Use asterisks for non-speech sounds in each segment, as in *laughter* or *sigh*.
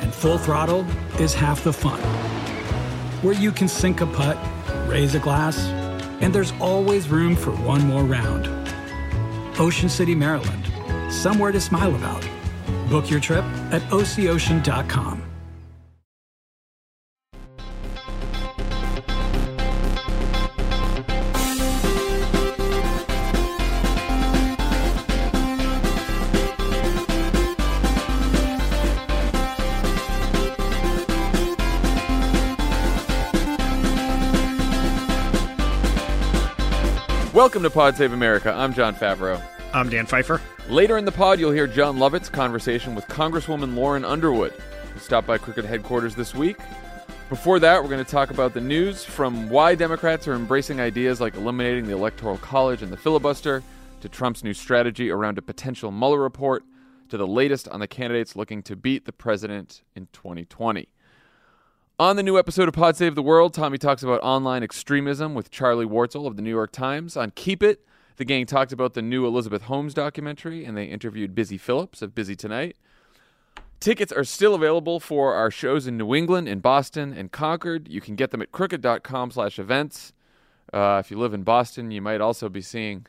and full throttle is half the fun, where you can sink a putt, raise a glass, and there's always room for one more round. Ocean City, Maryland, somewhere to smile about. Book your trip at OCOcean.com. Welcome to Pod Save America. I'm Jon Favreau. I'm Dan Pfeiffer. Later in the pod, you'll hear Jon Lovett's conversation with Congresswoman Lauren Underwood, who stopped by Crooked headquarters this week. Before that, we're going to talk about the news from why Democrats are embracing ideas like eliminating the Electoral College and the filibuster, to Trump's new strategy around a potential Mueller report, to the latest on the candidates looking to beat the president in 2020. On the new episode of Pod Save the World, Tommy talks about online extremism with Charlie Warzel of the New York Times. On Keep It, the gang talked about the new Elizabeth Holmes documentary, and they interviewed Busy Phillips of Busy Tonight. Tickets are still available for our shows in New England, in Boston, and Concord. You can get them at crooked.com slash events. Uh, if you live in Boston, you might also be seeing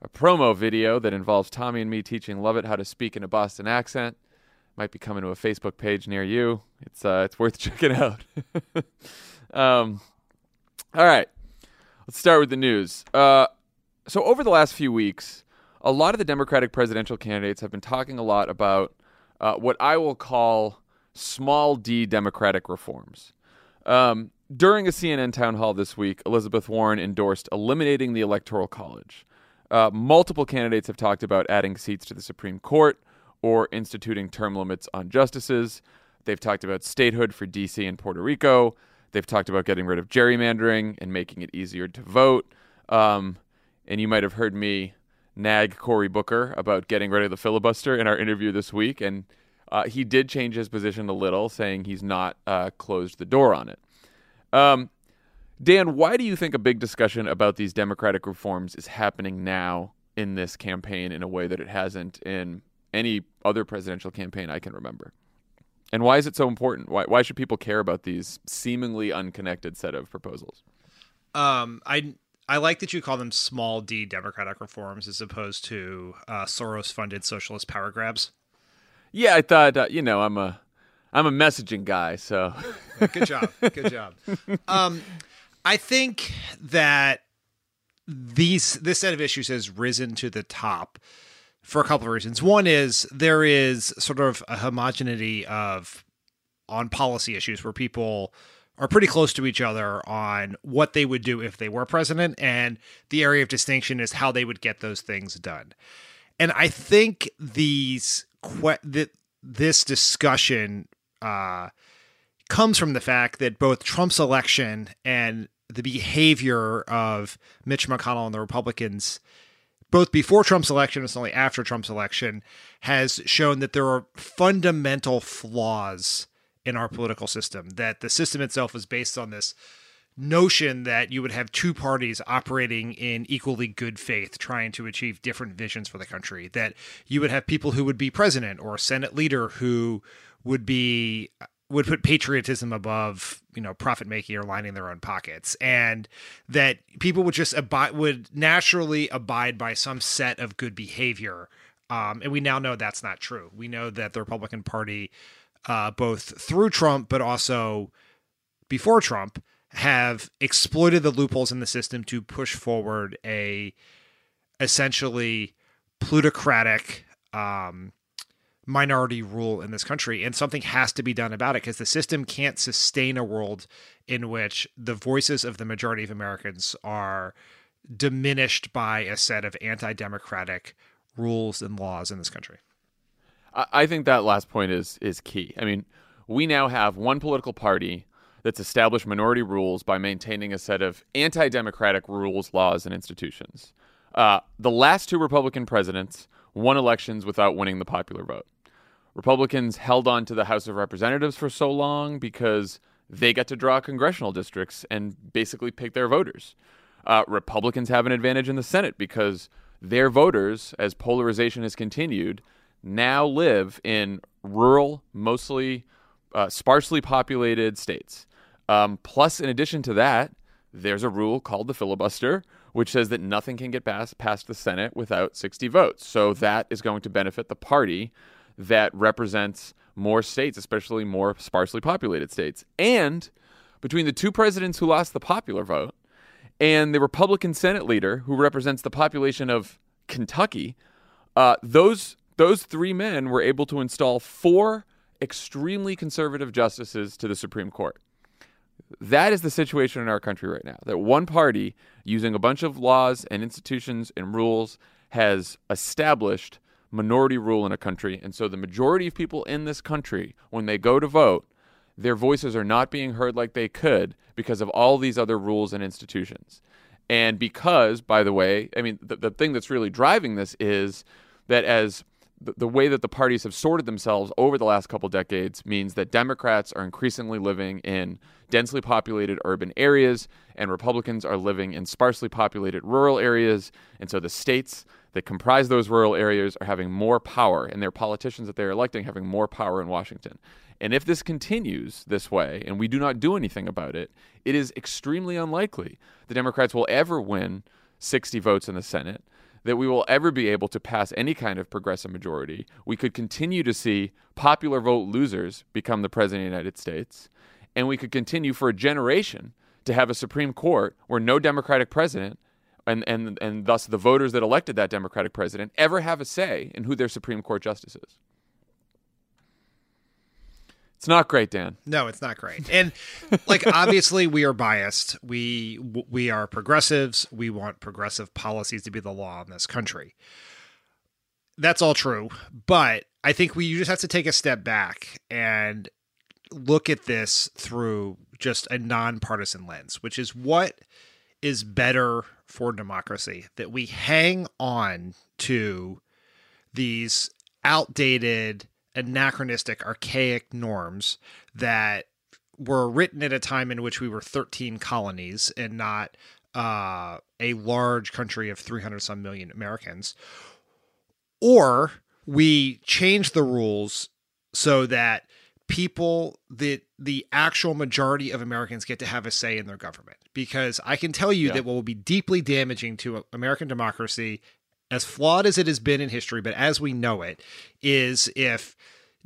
a promo video that involves Tommy and me teaching Lovett how to speak in a Boston accent might be coming to a Facebook page near you. It's uh, it's worth *laughs* checking out. *laughs* um, all right, let's start with the news. Uh, so over the last few weeks, a lot of the Democratic presidential candidates have been talking a lot about uh, what I will call small d Democratic reforms. Um, during a CNN town hall this week, Elizabeth Warren endorsed eliminating the Electoral College. Uh, multiple candidates have talked about adding seats to the Supreme Court or instituting term limits on justices. They've talked about statehood for DC and Puerto Rico. They've talked about getting rid of gerrymandering and making it easier to vote. Um, and you might have heard me nag Cory Booker about getting rid of the filibuster in our interview this week. And uh, he did change his position a little, saying he's not uh, closed the door on it. Um, Dan, why do you think a big discussion about these democratic reforms is happening now in this campaign in a way that it hasn't in any other presidential campaign I can remember. And why is it so important? Why why should people care about these seemingly unconnected set of proposals? Um, I I like that you call them small d democratic reforms as opposed to uh, Soros funded socialist power grabs. Yeah, I thought uh, you know I'm a I'm a messaging guy, so *laughs* good job, good job. *laughs* Um, I think that these this set of issues has risen to the top for a couple of reasons. One is there is sort of a homogeneity of on policy issues where people are pretty close to each other on what they would do if they were president, and the area of distinction is how they would get those things done. And I think these que- that this discussion uh, comes from the fact that both Trump's election and the behavior of Mitch McConnell and the Republicans both before Trump's election and certainly after Trump's election, has shown that there are fundamental flaws in our political system. That the system itself is based on this notion that you would have two parties operating in equally good faith, trying to achieve different visions for the country. That you would have people who would be president or Senate leader who would be would put patriotism above you know profit making or lining their own pockets and that people would just abide would naturally abide by some set of good behavior um, and we now know that's not true. We know that the republican party uh, both through trump but also before trump have exploited the loopholes in the system to push forward a essentially plutocratic um, minority rule in this country and something has to be done about it because the system can't sustain a world in which the voices of the majority of Americans are diminished by a set of anti-democratic rules and laws in this country. I, think that last point is is key. I mean, we now have one political party that's established minority rules by maintaining a set of anti-democratic rules, laws, and institutions. Uh, the last two Republican presidents won elections without winning the popular vote. Republicans held on to the House of Representatives for so long because they get to draw congressional districts and basically pick their voters. Uh, Republicans have an advantage in the Senate because their voters, as polarization has continued, now live in rural, mostly uh, sparsely populated states. Um, plus, in addition to that, there's a rule called the filibuster, which says that nothing can get passed past the Senate without 60 votes. So that is going to benefit the party that represents more states, especially more sparsely populated states. And between the two presidents who lost the popular vote and the Republican Senate leader who represents the population of Kentucky, uh, those those three men were able to install four extremely conservative justices to the Supreme Court. That is the situation in our country right now. That one party, using a bunch of laws and institutions and rules, has established minority rule in a country. And so the majority of people in this country, when they go to vote, their voices are not being heard like they could because of all these other rules and institutions. And because, by the way, I mean, the, the thing that's really driving this is that as the, the way that the parties have sorted themselves over the last couple decades means that Democrats are increasingly living in densely populated urban areas and Republicans are living in sparsely populated rural areas. And so the states that comprise those rural areas are having more power and their politicians that they're electing having more power in Washington. And if this continues this way and we do not do anything about it, it is extremely unlikely the Democrats will ever win 60 votes in the Senate that we will ever be able to pass any kind of progressive majority. We could continue to see popular vote losers become the president of the United States, and we could continue for a generation to have a Supreme Court where no Democratic president and, and, and thus the voters that elected that Democratic president ever have a say in who their Supreme Court justice is. It's not great, Dan. No, it's not great. And like *laughs* obviously we are biased. We we are progressives. We want progressive policies to be the law in this country. That's all true, but I think we you just have to take a step back and look at this through just a nonpartisan lens, which is what is better for democracy that we hang on to these outdated anachronistic, archaic norms that were written at a time in which we were 13 colonies and not uh, a large country of 300 some million Americans. Or we change the rules so that people that the actual majority of Americans get to have a say in their government. Because I can tell you yeah. that what will be deeply damaging to American democracy as flawed as it has been in history, but as we know it, is if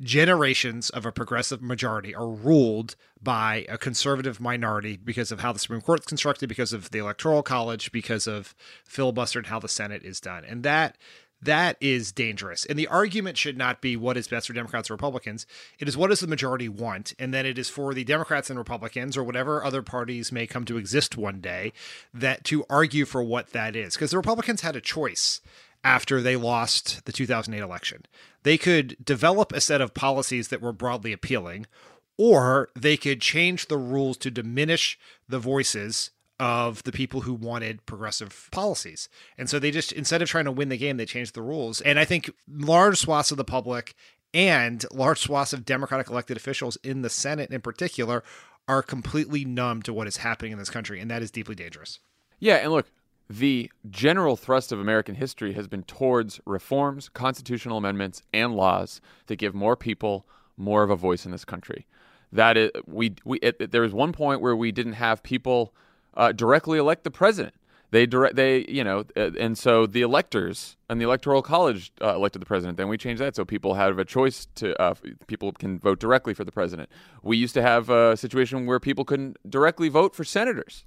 generations of a progressive majority are ruled by a conservative minority because of how the Supreme Court is constructed, because of the Electoral College, because of filibuster and how the Senate is done. And that that is dangerous. And the argument should not be what is best for Democrats or Republicans. It is what does the majority want, and then it is for the Democrats and Republicans or whatever other parties may come to exist one day that to argue for what that is. Because the Republicans had a choice after they lost the 2008 election. They could develop a set of policies that were broadly appealing, or they could change the rules to diminish the voices of the people who wanted progressive policies. And so they just, instead of trying to win the game, they changed the rules. And I think large swaths of the public and large swaths of Democratic elected officials in the Senate in particular are completely numb to what is happening in this country. And that is deeply dangerous. Yeah. And look, the general thrust of American history has been towards reforms, constitutional amendments, and laws that give more people more of a voice in this country. That is, we we it, there was one point where we didn't have people uh, directly elect the president. They direct they you know uh, and so the electors and the electoral college uh, elected the president. Then we changed that so people have a choice to uh, people can vote directly for the president. We used to have a situation where people couldn't directly vote for senators,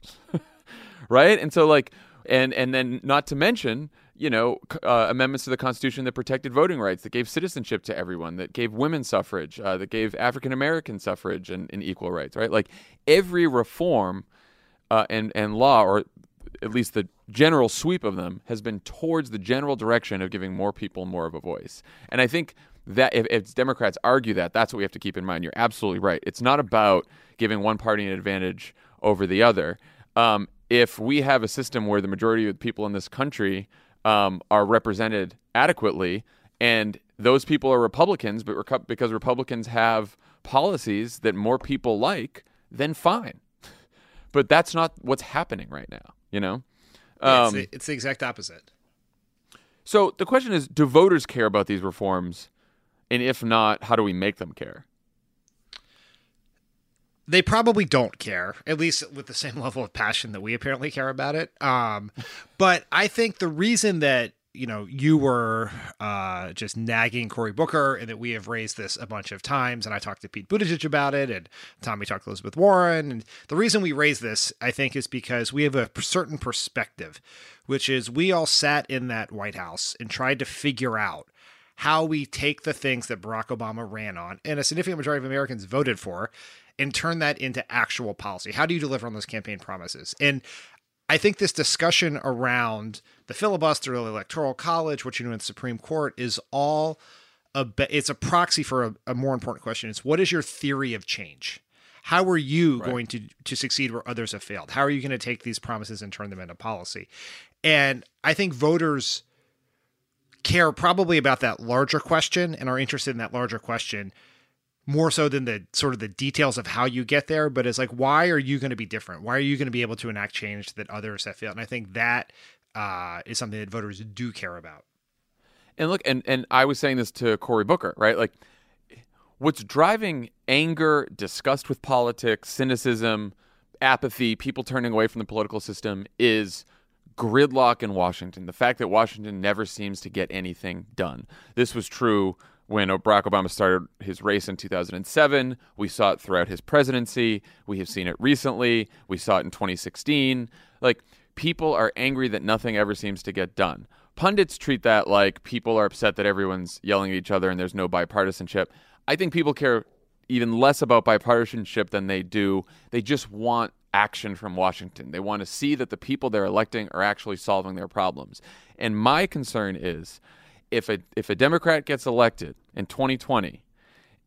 *laughs* right? And so like and and then not to mention you know uh, amendments to the Constitution that protected voting rights, that gave citizenship to everyone, that gave women suffrage, uh, that gave African American suffrage and, and, equal rights, right? Like every reform uh, and and law, or at least the general sweep of them, has been towards the general direction of giving more people more of a voice. And I think that if, if Democrats argue that, that's what we have to keep in mind. You're absolutely right. It's not about giving one party an advantage over the other. Um, if we have a system where the majority of the people in this country um, are represented adequately, and those people are Republicans, but because Republicans have policies that more people like, then fine. But that's not what's happening right now, you know? Yeah, it's, Um, the, it's the exact opposite. so the question is do voters care about these reforms? And if not, how do we make them care? they probably don't care, at least with the same *laughs* level of passion that we apparently care about it. Um, but I think the reason that you know you were uh, just nagging Cory Booker and that we have raised this a bunch of times, and I talked to Pete Buttigieg about it, and Tommy talked to Elizabeth Warren, and the reason we raise this, I think, is because we have a certain perspective, which is we all sat in that White House and tried to figure out how we take the things that Barack Obama ran on and a significant majority of Americans voted for and turn that into actual policy. How do you deliver on those campaign promises? And I think this discussion around the filibuster, the electoral college, what you do in the Supreme Court is all a it's a proxy for a, a more important question. It's what is your theory of change? How are you Right. going to to succeed where others have failed? How are you going to take these promises and turn them into policy? And I think voters care probably about that larger question and are interested in that larger question more so than the sort of the details of how you get there but it's like why are you going to be different why are you going to be able to enact change that others have failed and i think that uh, is something that voters do care about And look, and, and I was saying this to Cory Booker, right? Like, what's driving anger, disgust with politics, cynicism, apathy, people turning away from the political system is gridlock in Washington. The fact that Washington never seems to get anything done. This was true when Barack Obama started his race in 2007. We saw it throughout his presidency. We have seen it recently. We saw it in 2016. Like, people are angry that nothing ever seems to get done. Pundits treat that like people are upset that everyone's yelling at each other and there's no bipartisanship. I think people care even less about bipartisanship than they do. They just want action from Washington. They want to see that the people they're electing are actually solving their problems. And my concern is if a if a Democrat gets elected in 2020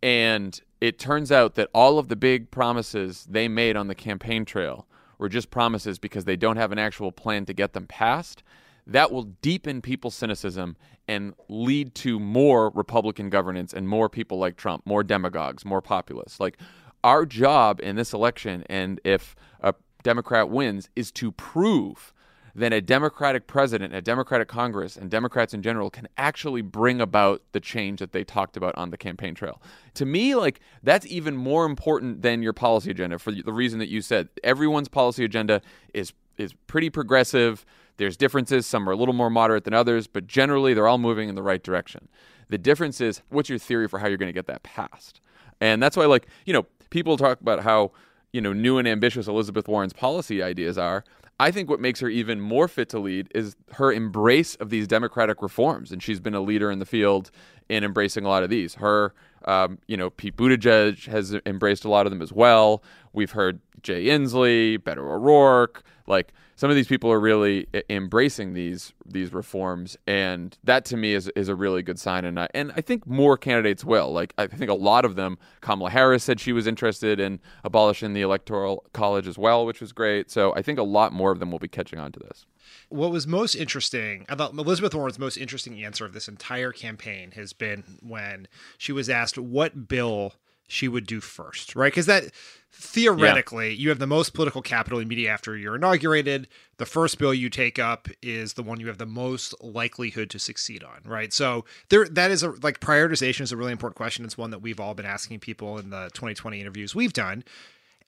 and it turns out that all of the big promises they made on the campaign trail were just promises because they don't have an actual plan to get them passed, that will deepen people's cynicism and lead to more Republican governance and more people like Trump, more demagogues, more populists. Like our job in this election, and if a Democrat wins, is to prove that a Democratic president, a Democratic Congress, and Democrats in general can actually bring about the change that they talked about on the campaign trail. To me, like that's even more important than your policy agenda for the reason that you said. Everyone's policy agenda is is pretty progressive. There's differences. Some are a little more moderate than others, but generally they're all moving in the right direction. The difference is what's your theory for how you're going to get that passed? And that's why, like, you know, people talk about how, you know, new and ambitious Elizabeth Warren's policy ideas are. I think what makes her even more fit to lead is her embrace of these democratic reforms. And she's been a leader in the field in embracing a lot of these. Her, um, you know, Pete Buttigieg has embraced a lot of them as well. We've heard Jay Inslee, Beto O'Rourke, like some of these people are really embracing these these reforms, and that to me is is a really good sign. And I, and I think more candidates will. Like I think a lot of them. Kamala Harris said she was interested in abolishing the electoral college as well, which was great. So I think a lot more of them will be catching on to this. what was most interesting i thought elizabeth warren's most interesting answer of this entire campaign has been when she was asked what bill she would do first right because that theoretically you have the most political capital immediately after you're inaugurated the first bill you take up is the one you have the most likelihood to succeed on right so there that is a like prioritization is a really important question it's one that we've all been asking people in the 2020 interviews we've done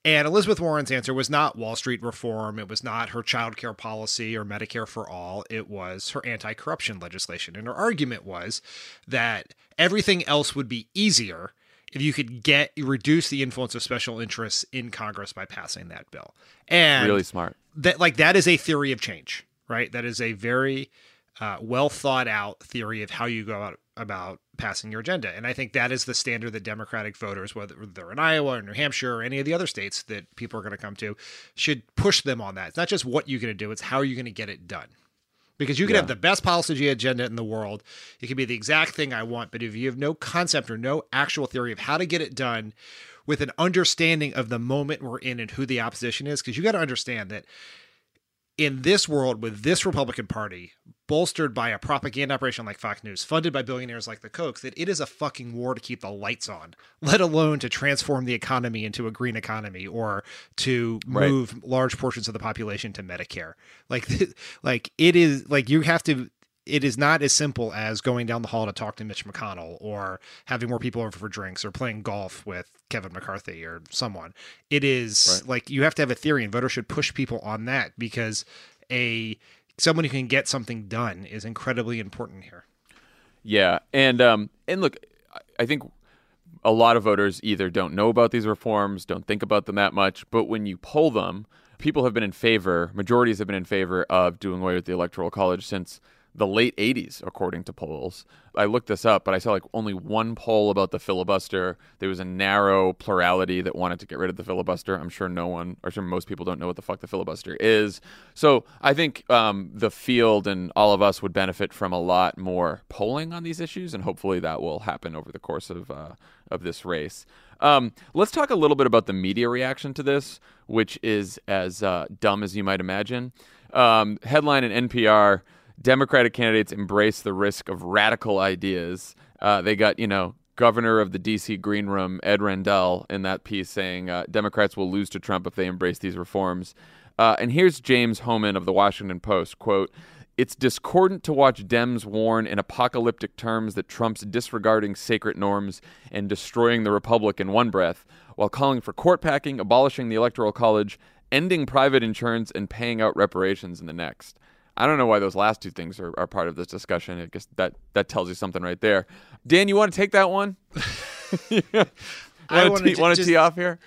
and Elizabeth Warren's answer was not Wall Street reform. It was not her child care policy or Medicare for all. It was her anti corruption legislation. And her argument was that everything else would be easier if you could get reduce the influence of special interests in Congress by passing that bill. And Really smart. that like that is a theory of change, right? That is a very uh, well thought out theory of how you go about about passing your agenda, and I think that is the standard that Democratic voters, whether they're in Iowa or New Hampshire or any of the other states that people are going to come to, should push them on that. It's not just what you're going to do; it's how you're going to get it done. Because you can Yeah. have the best policy agenda in the world. It can be the exact thing I want, but if you have no concept or no actual theory of how to get it done with an understanding of the moment we're in and who the opposition is, because you got to understand that in this world with this Republican Party, bolstered by a propaganda operation like Fox News, funded by billionaires like the Kochs, that it is a fucking war to keep the lights on, let alone to transform the economy into a green economy or to Right. move large portions of the population to Medicare. Like, *laughs* like it is like you have to. It is not as simple as going down the hall to talk to Mitch McConnell or having more people over for drinks or playing golf with Kevin McCarthy or someone. It is Right. like you have to have a theory, and voters should push people on that because a someone who can get something done is incredibly important here. Yeah, and um, and look, I- think a lot of voters either don't know about these reforms, don't think about them that much, but when you poll them, people have been in favor, majorities have been in favor of doing away with the electoral college since the late 80s according to polls. I looked this up, but I saw like only one poll about the filibuster. There was a narrow plurality that wanted to get rid of the filibuster. I'm sure no one, or sure most people don't know what the fuck the filibuster is. So I think um, the field and all of us would benefit from a lot more polling on these issues, and hopefully that will happen over the course of uh, of this race. Um, let's talk a little bit about the media reaction to this, which is as uh, dumb as you might imagine. Um, headline in NPR. Democratic candidates embrace the risk of radical ideas. Uh, they got, you know, governor of the D.C. Green Room, Ed Rendell, in that piece saying uh, Democrats will lose to Trump if they embrace these reforms. Uh, and here's James Hohmann of the Washington Post quote. It's discordant to watch Dems warn in apocalyptic terms that Trump's disregarding sacred norms and destroying the republic in one breath, while calling for court packing, abolishing the electoral college, ending private insurance, and paying out reparations in the next. I don't know why those last two things are, are part of this discussion. I guess that, that tells you something right there. Dan, you want to take that one? *laughs* *laughs* I want to want to tee off here?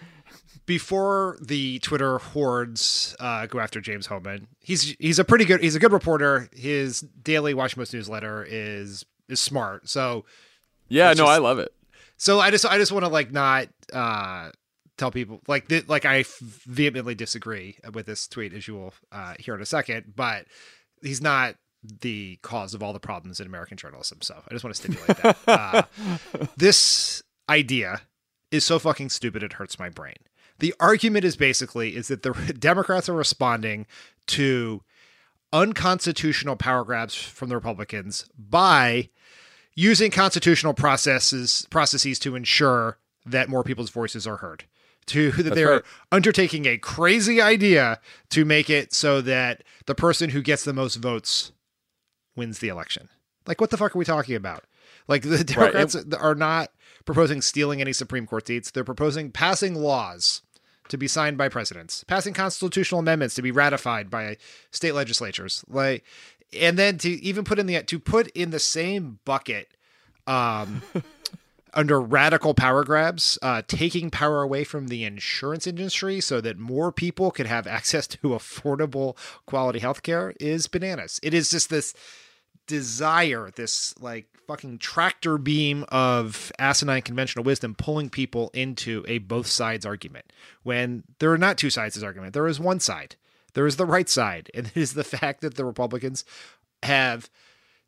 Before the Twitter hordes uh, go after James Hohmann, he's he's a pretty good he's a good reporter. His daily Washington Post newsletter is is smart. So Yeah, no, just- I love it. so I just I just want to like not uh tell people like th- like I vehemently disagree with this tweet as you will uh hear in a second, but he's not the cause of all the problems in American journalism. So I just want to stipulate that. *laughs* uh, this idea is so fucking stupid it hurts my brain. The argument is basically is that the *laughs* Democrats are responding to unconstitutional power grabs from the Republicans by using constitutional processes processes to ensure that more people's voices are heard. To *laughs* that they're right. undertaking a crazy idea to make it so that the person who gets the most votes wins the election. Like what the fuck are we talking about? Like the Democrats are not proposing stealing any Supreme Court seats. They're proposing passing laws to be signed by presidents, passing constitutional amendments to be ratified by state legislatures. Like and then to even put in the to put in the same bucket um *laughs* under radical power grabs, uh, taking power away from the insurance industry so that more people could have access to affordable quality healthcare is bananas. It is just this desire, this like fucking tractor beam of asinine conventional wisdom pulling people into a both sides argument when there are not two sides to this argument. There is one side. There is the right side. And it is the *laughs* fact that the Republicans have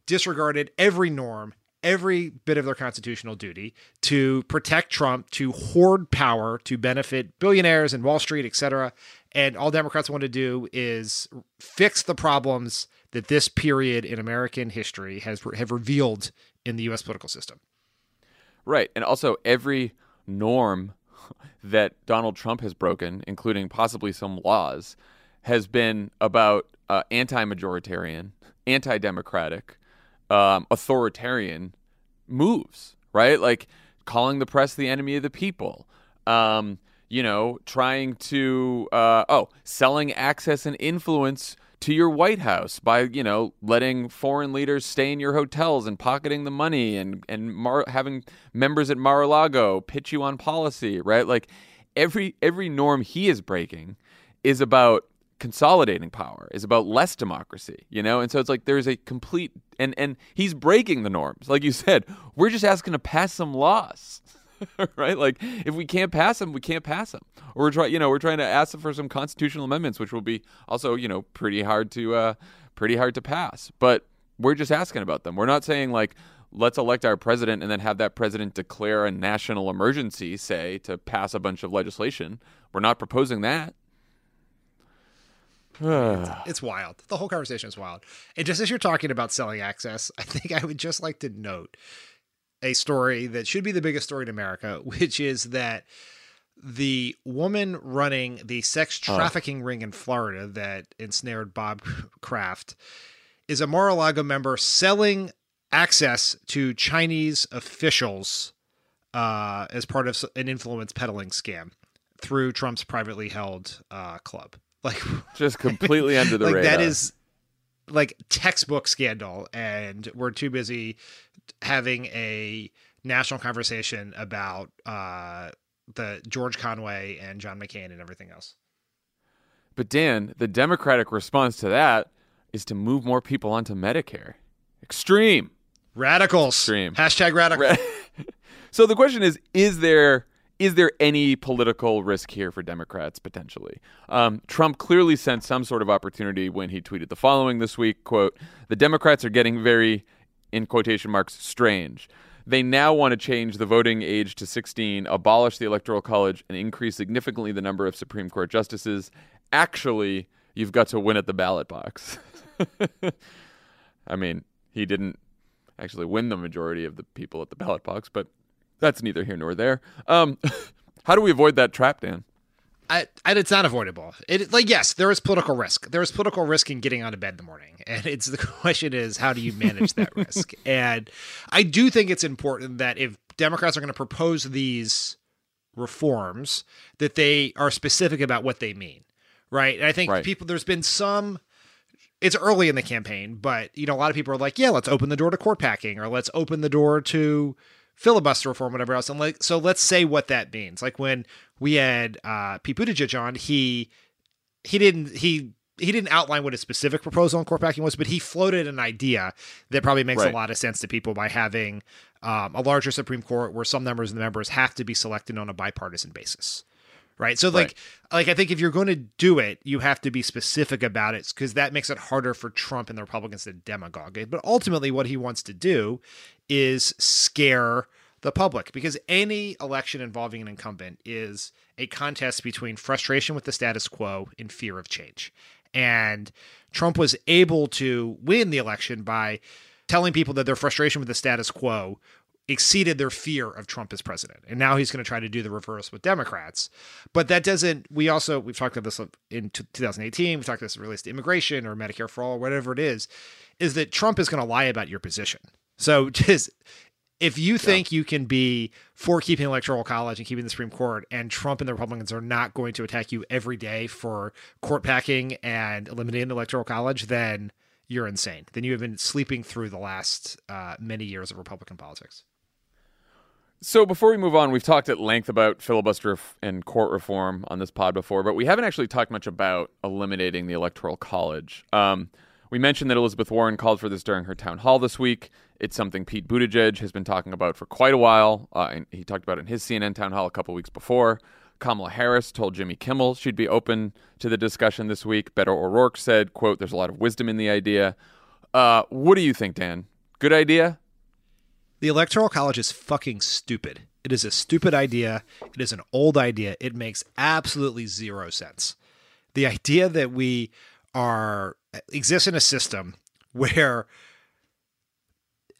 disregarded every norm, every bit of their constitutional duty to protect Trump, to hoard power, to benefit billionaires and Wall Street, et cetera. And all Democrats want to do is fix the problems that this period in American history has have revealed in the U.S. political system. Right. And also, every norm *laughs* that Donald Trump has broken, including possibly some laws, has been about uh, anti majoritarian, anti democratic, um, authoritarian moves, right? Like calling the press the enemy of the people. Um, you know, trying to, uh, oh, selling access and influence to your White House by, you know, letting foreign leaders stay in your hotels and pocketing the money and, and Mar- having members at Mar-a-Lago pitch you on policy, right? Like every, every norm he is breaking is about consolidating power is about less democracy you know and so it's like there's a complete and and he's breaking the norms like you said we're just asking to pass some laws *laughs* right like if we can't pass them we can't pass them or we're trying you know we're trying to ask for some constitutional amendments which will be also you know pretty hard to uh pretty hard to pass. But we're just asking about them. We're not saying like let's elect our president and then have that president declare a national emergency, say, to pass a bunch of legislation. We're not proposing that. *sighs* it's wild. The whole conversation is wild. And just as you're talking about selling access, *laughs* I think I would just like to note a story that should be the biggest story in America, *laughs* which is that the woman running the sex Oh. trafficking ring in Florida that ensnared Bob *laughs* Kraft is a Mar-a-Lago member selling access to Chinese officials uh, as part of an influence peddling scam through Trump's privately held uh, club. Like *laughs* Just *laughs* completely under the like radar. that is like textbook scandal and we're too busy having a national conversation about uh the George Conway and John McCain and everything else. But Dan, the Democratic response to that is to move more people onto Medicare. Extreme. Radicals. Extreme. Hashtag radical. *laughs* So the question is: Is there is there any political risk here for Democrats potentially? Um, Trump clearly sensed some sort of opportunity when he tweeted the following this week: "Quote: The Democrats are getting very, in quotation marks, strange." They now want to change the voting age to 16, abolish the Electoral College, and increase significantly the number of Supreme Court justices. Actually, you've got to win at the ballot box. *laughs* I mean, he didn't actually win the majority of the people at the ballot box, but that's neither here nor there. Um, *laughs* how do we avoid that trap, Dan? I, and it's not avoidable. It like yes, there is political risk. There is political risk in getting out of bed in the morning, and *laughs* it's the question is how do you manage that *laughs* risk? And I do think it's important that if Democrats are going to propose these reforms, that they are specific about what they mean, right? And I think Right. people there's been some. It's early in the campaign, but you know a lot of people are like, yeah, let's open the door to court packing, or let's open the door to filibuster reform, whatever else. And like, so let's say what that means. Like when we had uh, Pete Buttigieg on, he he didn't he he didn't outline what his specific proposal on court packing was, but he floated an idea that probably makes Right. a lot of sense to people by having um, a larger Supreme Court where some members of the members have to be selected on a bipartisan basis. Right. So like like I think if you're going to do it, you have to be specific about it because that makes it harder for Trump and the Republicans to demagogue it. But ultimately what he wants to do is scare the public because any election involving an incumbent is a contest between frustration with the status quo and fear of change. And Trump was able to win the election by telling people that their frustration with the status quo exceeded their fear of Trump as president. And now he's going to try to do the reverse with Democrats. But that doesn't, we also, we've talked about this in 2018, we've talked about this related to immigration or Medicare for all, or whatever it is, is that Trump is going to lie about your position. So *laughs* just, if you think you can be for keeping electoral college and keeping the Supreme Court, and Trump and the Republicans are not going to attack you every day for court packing and eliminating the electoral college, then you're insane. Then you have been sleeping through the last uh, many years of Republican politics. So before we move on, we've talked at length about filibuster and court reform on this pod before, but we haven't actually talked much about eliminating the electoral college. Um, we mentioned that Elizabeth Warren called for this during her town hall this week. It's something Pete Buttigieg has been talking about for quite a while. Uh, and he talked about it in his CNN town hall a couple weeks before. Kamala Harris told Jimmy Kimmel she'd be open to the discussion this week. Beto O'Rourke said, "quote There's a lot of wisdom in the idea." Uh, what do you think, Dan? Good idea? The electoral college is fucking stupid. It is a stupid idea. It is an old idea. It makes absolutely zero sense. The idea that we are exist in a system *laughs* where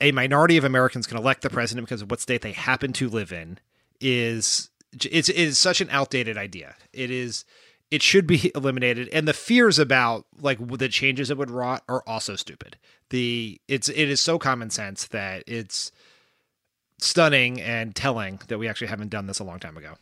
a minority of Americans can elect the president because of what state they happen to live in is it's it is such an outdated idea. It is it should be *laughs* eliminated and the fears about like the changes it would wrought are also stupid. The it's it is so common sense that it's stunning and telling that we actually haven't done this a long time ago.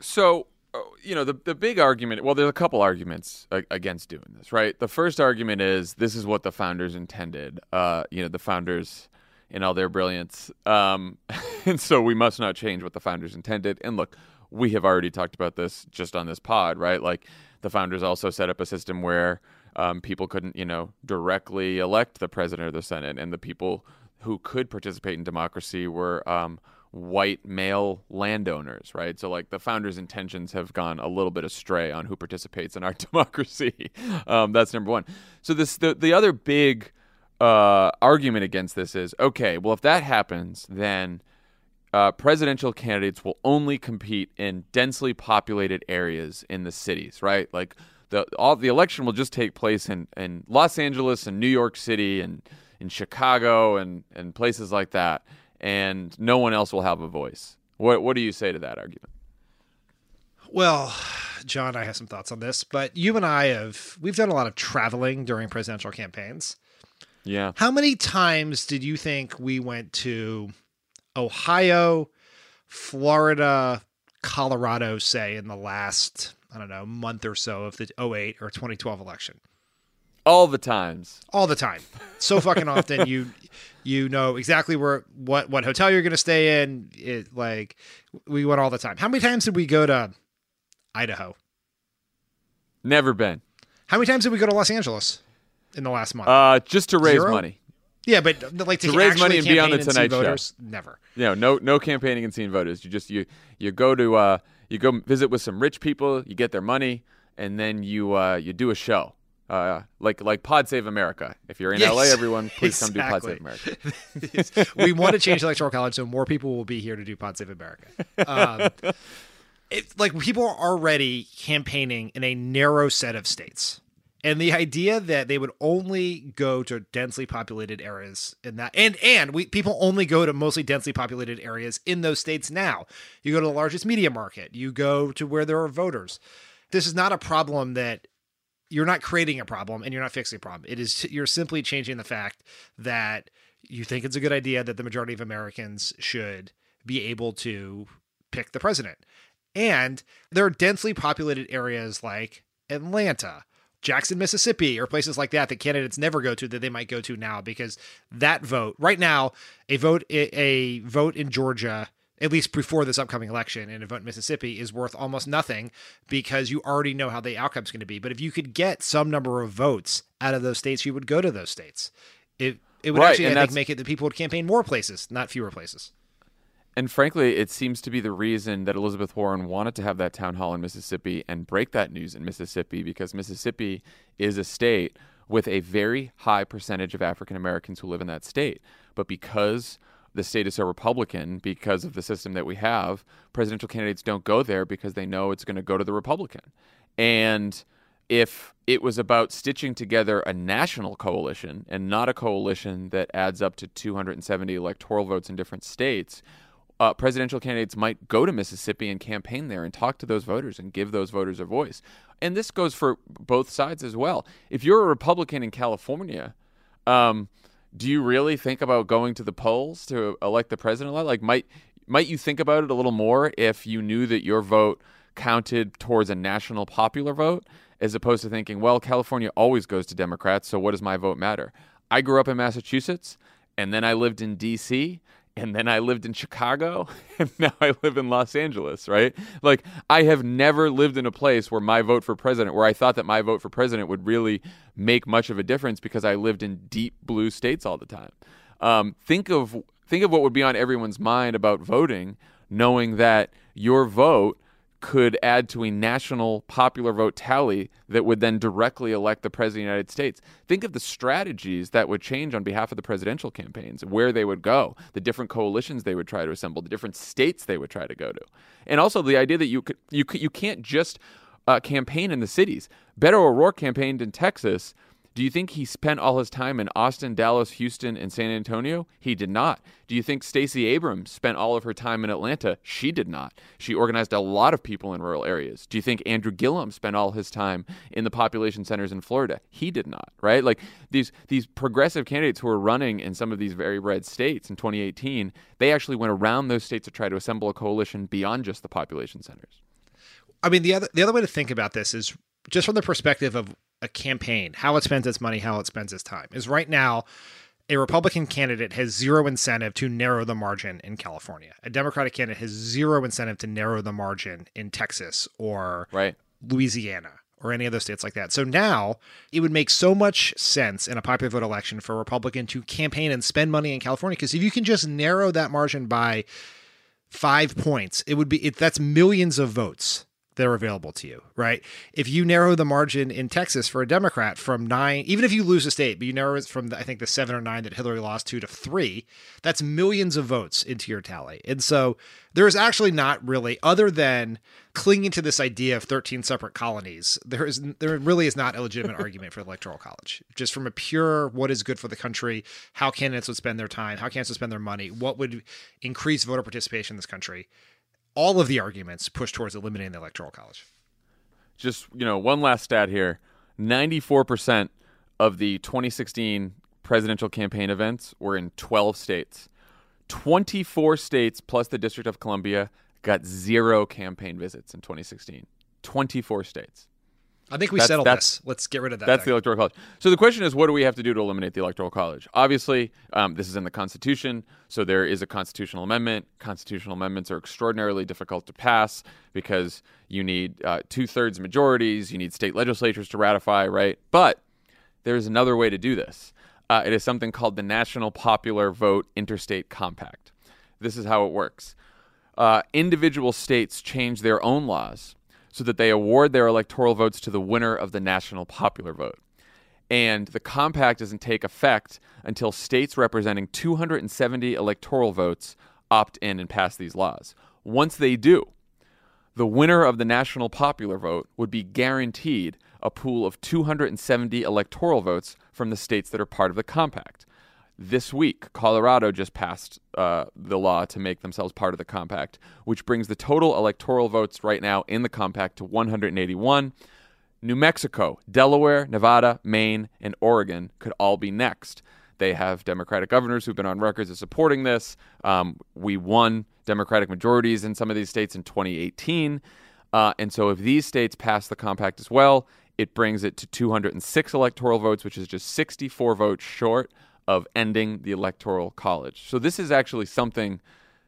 So, uh, you know, the the big argument. Well, there's a couple arguments against doing this, right? The first argument is this is what the founders intended. Uh, you know, the founders in all their brilliance, um, *laughs* and so we must not change what the founders intended. And look, we have already talked about this just on this pod, right? Like the founders also set up a system where um, people couldn't, you know, directly elect the president or the senate, and the people who could participate in democracy were um, white male landowners, right? So like the founders' intentions have gone a little bit astray on who participates in our *laughs* democracy. Um, that's number one. So this the the other big uh, argument against this is okay. Well, if that happens, then uh, presidential candidates will only compete in densely populated areas in the cities, right? Like the all the election will just take place in, in Los Angeles and New York City and in Chicago and, and places like that, and no one else will have a voice. What what do you say to that argument? Well, Jon, I have some thoughts on this, but you and I have we've done a lot of traveling during presidential campaigns. Yeah. How many times did you think we went to Ohio, Florida, Colorado, say, in the last, I don't know, month or so of the 08 or 2012 election? All the times. All the time. So fucking often you you know exactly where what what hotel you're going to stay in. It like we went all the time. How many times did we go to Idaho? Never been. How many times did we go to Los Angeles in the last month? Uh, just to raise Zero? money. yeah, but like to, to raise money and be on the campaign and see Tonight Show. voters, Never. You know, no no campaigning and seeing voters. You just you you go to uh you go visit with some rich people, you get their money, and then you uh you do a show. Uh, like like Pod Save America. If you're in Yes, LA, everyone please come do Pod. Save America. *laughs* We want to change the electoral college so more people will be here to do Pod Save America. Um, *laughs* it's like people are already campaigning in a narrow set of states. And the idea that they would only go to densely populated areas in that and and we people only go to mostly densely populated areas in those states now. You go to the largest media market, you go to where there are voters. This is not a problem that you're not creating a problem and you're not fixing a problem. It is you're simply changing the fact that you think it's a good idea that the majority of Americans should be able to pick the president. And there are densely populated areas like Atlanta, Jackson, Mississippi, or places like that that candidates never go to that they might go to now because that vote right now, a vote a vote in Georgia, at least before this upcoming election, and a vote in Mississippi is worth almost nothing because you already know how the outcome's going to be. But if you could get some number of votes out of those states, you would go to those states. It it would Right, actually and I think make it that people would campaign more places, not fewer places. And frankly, it seems to be the reason that Elizabeth Warren wanted to have that town hall in Mississippi and break that news in Mississippi because Mississippi is a state with a very high percentage of African Americans who live in that state. But because the state is so Republican, because of the system that we have, presidential candidates don't go there because they know it's going to go to the Republican. And if it was about stitching together a national coalition and not a coalition that adds up to 270 electoral votes in different states, uh, presidential candidates might go to Mississippi and campaign there and talk to those voters and give those voters a voice. And this goes for both sides as well. If you're a Republican in California, um, do you really think about going to the polls to elect the president? Like, might might you think about it a little more if you knew that your vote counted towards a national popular vote, as opposed to thinking, well, California always goes to Democrats, so what does my vote matter? I grew up in Massachusetts, and then I lived in D.C and then I lived in Chicago, *laughs* and now I live in Los Angeles, right? Like, I have never lived in a place where my vote for president, where I thought that my vote for president would really make much of a difference because I lived in deep blue states all the time. Um, think of think of what would be on everyone's mind about voting, knowing that your vote could add to a national popular vote tally that would then directly elect the president of the United States. Think of the strategies that would change on behalf of the presidential campaigns, where they would go, the different coalitions they would try to assemble, the different states they would try to go to, and also the idea that you could you could, you can't just uh, campaign in the cities. Beto O'Rourke campaigned in Texas. Do you think he spent all his time in Austin, Dallas, Houston, and San Antonio? He did not. Do you think Stacey Abrams spent all of her time in Atlanta? She did not. She organized a lot of people in rural areas. Do you think Andrew Gillum spent all his time in the population centers in Florida? He did not, right? Like these these progressive candidates who were running in some of these very red states in 2018, they actually went around those states to try to assemble a coalition beyond just the population centers. I mean, the other the other way to think about this is just from the perspective of a campaign, how it spends its money, how it spends its time. Is right now, a Republican candidate has zero incentive to narrow the margin in California. A Democratic candidate has zero incentive to narrow the margin in Texas or Right. Louisiana or any other states like that. So now it would make so much sense in a popular vote election for a Republican to campaign and spend money in California because if you can just narrow that margin by five points, it would be it, that's millions of votes that are available to you, right? If you narrow the margin in Texas for a Democrat from nine, even if you lose a state, but you narrow it from the, I think the seven or nine that Hillary lost to to three, that's millions of votes into your tally. And so there is actually not really, other than clinging to this idea of 13 separate colonies, there is there really is not a legitimate *laughs* argument for the electoral college. Just from a pure what is good for the country, how candidates would spend their time, how candidates would spend their money, what would increase voter participation in this country all of the arguments push towards eliminating the electoral college. Just you know, one last stat here: ninety-four percent of the 2016 presidential campaign events were in 12 states. 24 states plus the District of Columbia got zero campaign visits in 2016. 24 states. I think we that's, settled that's, this. Let's get rid of that. That's thing. the electoral college. So the question is, what do we have to do to eliminate the electoral college? Obviously, um, this is in the Constitution, so there is a constitutional amendment. Constitutional amendments are extraordinarily difficult to pass because you need uh, two-thirds majorities, you need state legislatures to ratify, right? But there is another way to do this. Uh, it is something called the National Popular Vote Interstate Compact. This is how it works. Uh, individual states change their own laws so that they award their electoral votes to the winner of the national popular vote. And the compact doesn't take effect until states representing 270 electoral votes opt in and pass these laws. Once they do, the winner of the national popular vote would be guaranteed a pool of 270 electoral votes from the states that are part of the compact. This week, Colorado just passed uh, the law to make themselves part of the compact, which brings the total electoral votes right now in the compact to 181. New Mexico, Delaware, Nevada, Maine, and Oregon could all be next. They have Democratic governors who've been on records as supporting this. Um, we won Democratic majorities in some of these states in 2018. Uh, and so if these states pass the compact as well, it brings it to 206 electoral votes, which is just 64 votes short of ending the electoral college. So this is actually something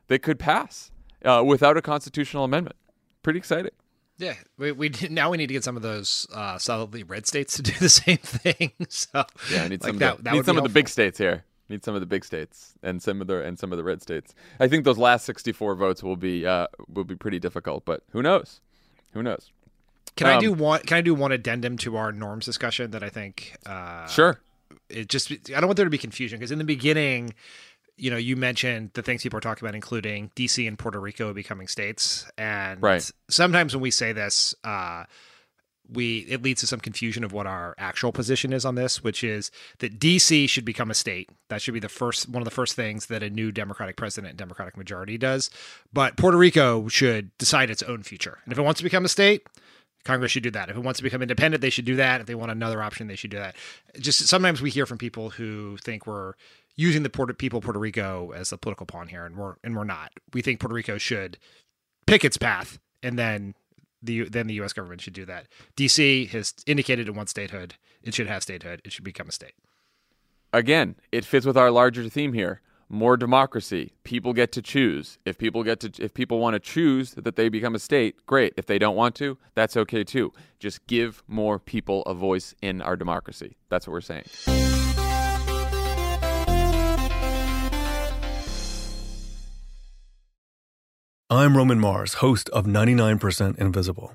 that could pass uh, without a constitutional amendment. Pretty exciting. Yeah, we, we *laughs* now we need to get some of those uh, solidly red states to do the *laughs* same thing. *laughs* So yeah, I need some, like of, the, that need some of the big states here. Need some of the big states and some of the and some of the red states. I think those last sixty four votes will be uh, will be pretty difficult, but who knows? Who knows? Can um, I do one? Can I do one addendum to our norms discussion that I think? Uh, sure it just I don't want there to be confusion because in the beginning, you know, you mentioned the things people are talking about, including DC and Puerto Rico becoming states, and right. sometimes when we say this, uh, we it leads to some confusion of what our actual position is on this, which is that DC should become a state. That should be the first one of the first things that a new Democratic president and Democratic majority does. But Puerto Rico should decide its own future, and if it wants to become a state, Congress should do that. If it wants to become independent, they should do that. If they want another option, they should do that. Just sometimes we hear from people who think we're using the Puerto, people Puerto Rico as a political pawn here, and we're and we're not. We think Puerto Rico should pick its path, and then the then the U.S. government should do that. D.C. has indicated it wants statehood. It should have statehood. It should become a state. Again, it fits with our larger theme here more democracy. People get to choose. If people get to if people want to choose that they become a state, great. If they don't want to, that's okay too. Just give more people a voice in our democracy. That's what we're saying. I'm Roman Mars, host of 99% Invisible.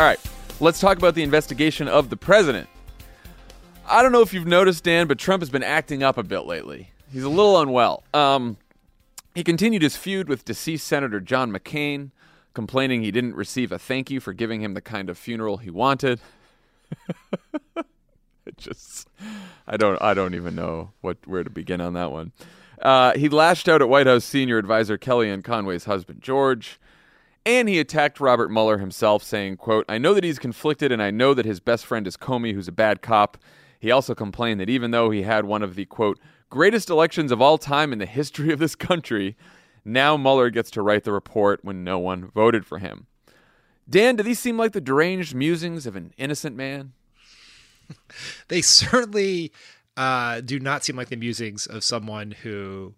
All right, let's talk about the investigation of the president. I don't know if you've noticed, Dan, but Trump has been acting up a bit lately. He's a little unwell. Um, he continued his feud with deceased Senator John McCain, complaining he didn't receive a thank you for giving him the kind of funeral he wanted. *laughs* it just, I don't, I don't even know what where to begin on that one. Uh, he lashed out at White House senior advisor Kellyanne Conway's husband George. And he attacked Robert Mueller himself, saying, quote, I know that he's conflicted and I know that his best friend is Comey, who's a bad cop. He also complained that even though he had one of the, quote, greatest elections of all time in the history of this country, now Mueller gets to write the report when no one voted for him. Dan, do these seem like the deranged musings of an innocent man? *laughs* they certainly uh, do not seem like the musings of someone who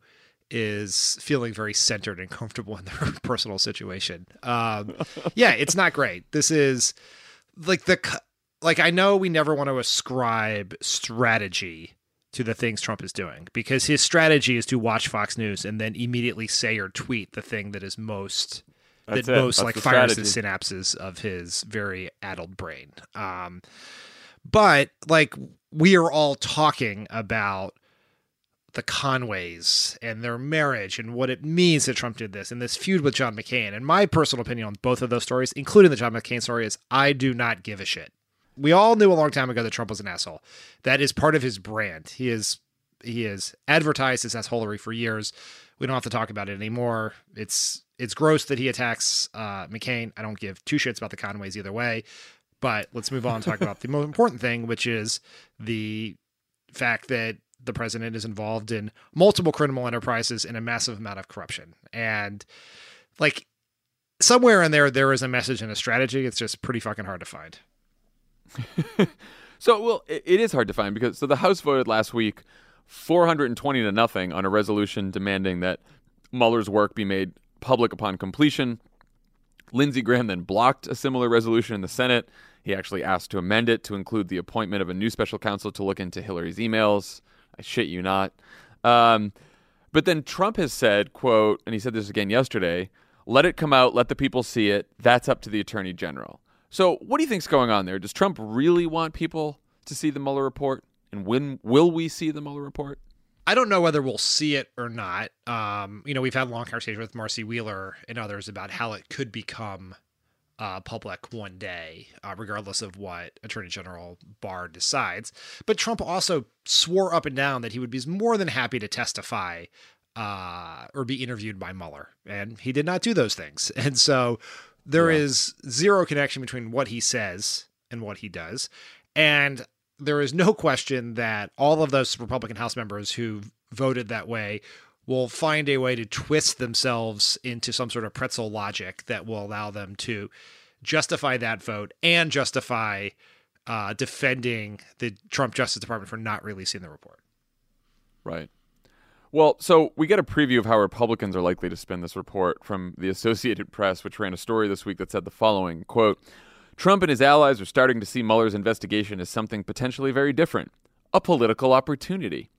is feeling very centered and comfortable in their *laughs* personal situation. Um, yeah, it's not great. This is like the like I know we never want to ascribe strategy to the things Trump is doing because his strategy is to watch Fox News and then immediately say or tweet the thing that is most That's that it. most That's like fires strategy. the synapses of his very addled brain. Um, but like we are all talking about the Conways and their marriage and what it means that Trump did this and this feud with John McCain. And my personal opinion on both of those stories, including the John McCain story, is I do not give a shit. We all knew a long time ago that Trump was an asshole. That is part of his brand. He is he is advertised his assholery for years. We don't have to talk about it anymore. It's it's gross that he attacks uh, McCain. I don't give two shits about the Conways either way. But let's move on and talk about the most *laughs* important thing, which is the fact that the president is involved in multiple criminal enterprises and a massive amount of corruption. And like somewhere in there, there is a message and a strategy. It's just pretty fucking hard to find. *laughs* so, well, it, it is hard to find because so the House voted last week 420 to nothing on a resolution demanding that Mueller's work be made public upon completion. Lindsey Graham then blocked a similar resolution in the Senate. He actually asked to amend it to include the appointment of a new special counsel to look into Hillary's emails. I shit you not. Um, but then Trump has said, quote, and he said this again yesterday, let it come out, let the people see it. That's up to the attorney general. So what do you think's going on there? Does Trump really want people to see the Mueller report? And when will we see the Mueller report? I don't know whether we'll see it or not. Um, you know, we've had long conversations with Marcy Wheeler and others about how it could become uh, public one day, uh, regardless of what Attorney General Barr decides. But Trump also swore up and down that he would be more than happy to testify uh, or be interviewed by Mueller, and he did not do those things. *laughs* And so there yeah. is zero connection between what he says and what he does. And there is no question that all of those Republican House members who voted that way will find a way to twist themselves into some sort of pretzel logic that will allow them to justify that vote and justify uh, defending the Trump Justice Department for not releasing the report. Right. Well, so we get a preview of how Republicans are likely to spin this report from the Associated Press, which ran a story this week that said the following quote, Trump and his allies are starting to see Mueller's investigation as something potentially very different a political opportunity.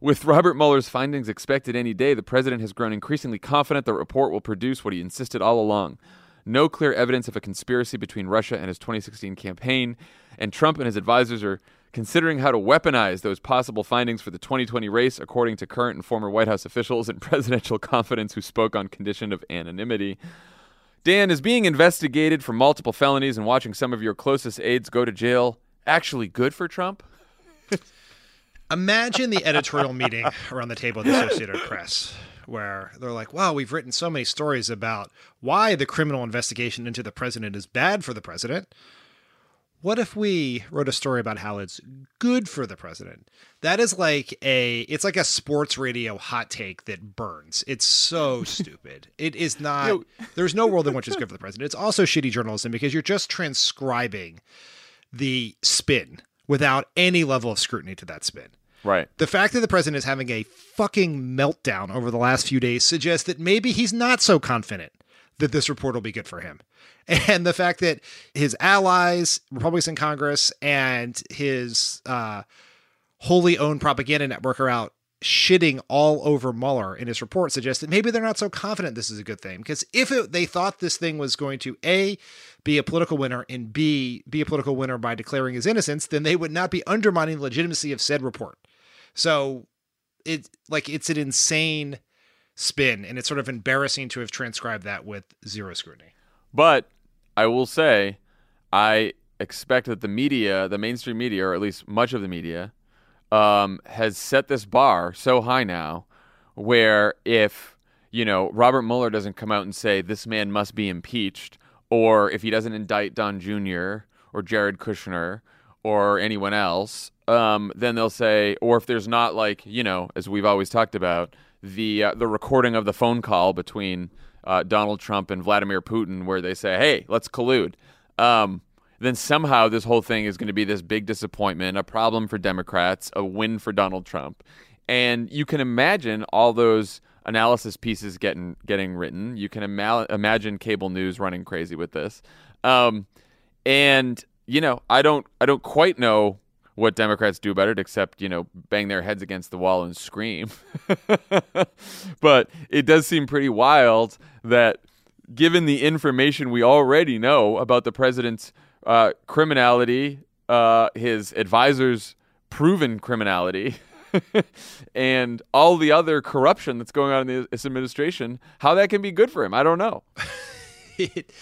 With Robert Mueller's findings expected any day, the president has grown increasingly confident the report will produce what he insisted all along no clear evidence of a conspiracy between Russia and his 2016 campaign, and Trump and his advisors are considering how to weaponize those possible findings for the 2020 race, according to current and former White House officials and *laughs* presidential confidants who spoke on condition of anonymity. Dan is being investigated for multiple felonies and watching some of your closest aides go to jail actually good for Trump? *laughs* Imagine the editorial meeting around the table of the Associated Press where they're like, wow, we've written so many stories about why the criminal investigation into the president is bad for the president. What if we wrote a story about how it's good for the president? That is like a it's like a sports radio hot take that burns. It's so *laughs* stupid. It is not there's no world in which it's good for the president. It's also shitty journalism because you're just transcribing the spin without any level of scrutiny to that spin. Right. The fact that the president is having a fucking meltdown over the last few days suggests that maybe he's not so confident that this report will be good for him. *laughs* And the fact that his allies, Republicans in Congress, and his uh, wholly owned propaganda network are out shitting all over Mueller in his report suggests that maybe they're not so confident this is a good thing. Because if it, they thought this thing was going to A, be a political winner, and B, be a political winner by declaring his innocence, then they would not be undermining the legitimacy of said report. So it like it's an insane spin, and it's sort of embarrassing to have transcribed that with zero scrutiny. But I will say, I expect that the media, the mainstream media, or at least much of the media, um, has set this bar so high now where if, you know, Robert Mueller doesn't come out and say this man must be impeached, or if he doesn't indict Don Jr. or Jared Kushner or anyone else, um, then they'll say, or if there's not like, you know, as we've always talked about, the uh, the recording of the phone call between uh, Donald Trump and Vladimir Putin, where they say, "Hey, let's collude." Um, then somehow this whole thing is going to be this big disappointment, a problem for Democrats, a win for Donald Trump, and you can imagine all those analysis pieces getting getting written. You can ima- imagine cable news running crazy with this, um, and you know, I don't I don't quite know what Democrats do about it except, you know, bang their heads against the wall and scream. *laughs* but it does seem pretty wild that given the information we already know about the president's uh, criminality, uh, his advisors' proven criminality, *laughs* and all the other corruption that's going on in this administration, how that can be good for him, I don't know. *laughs* it,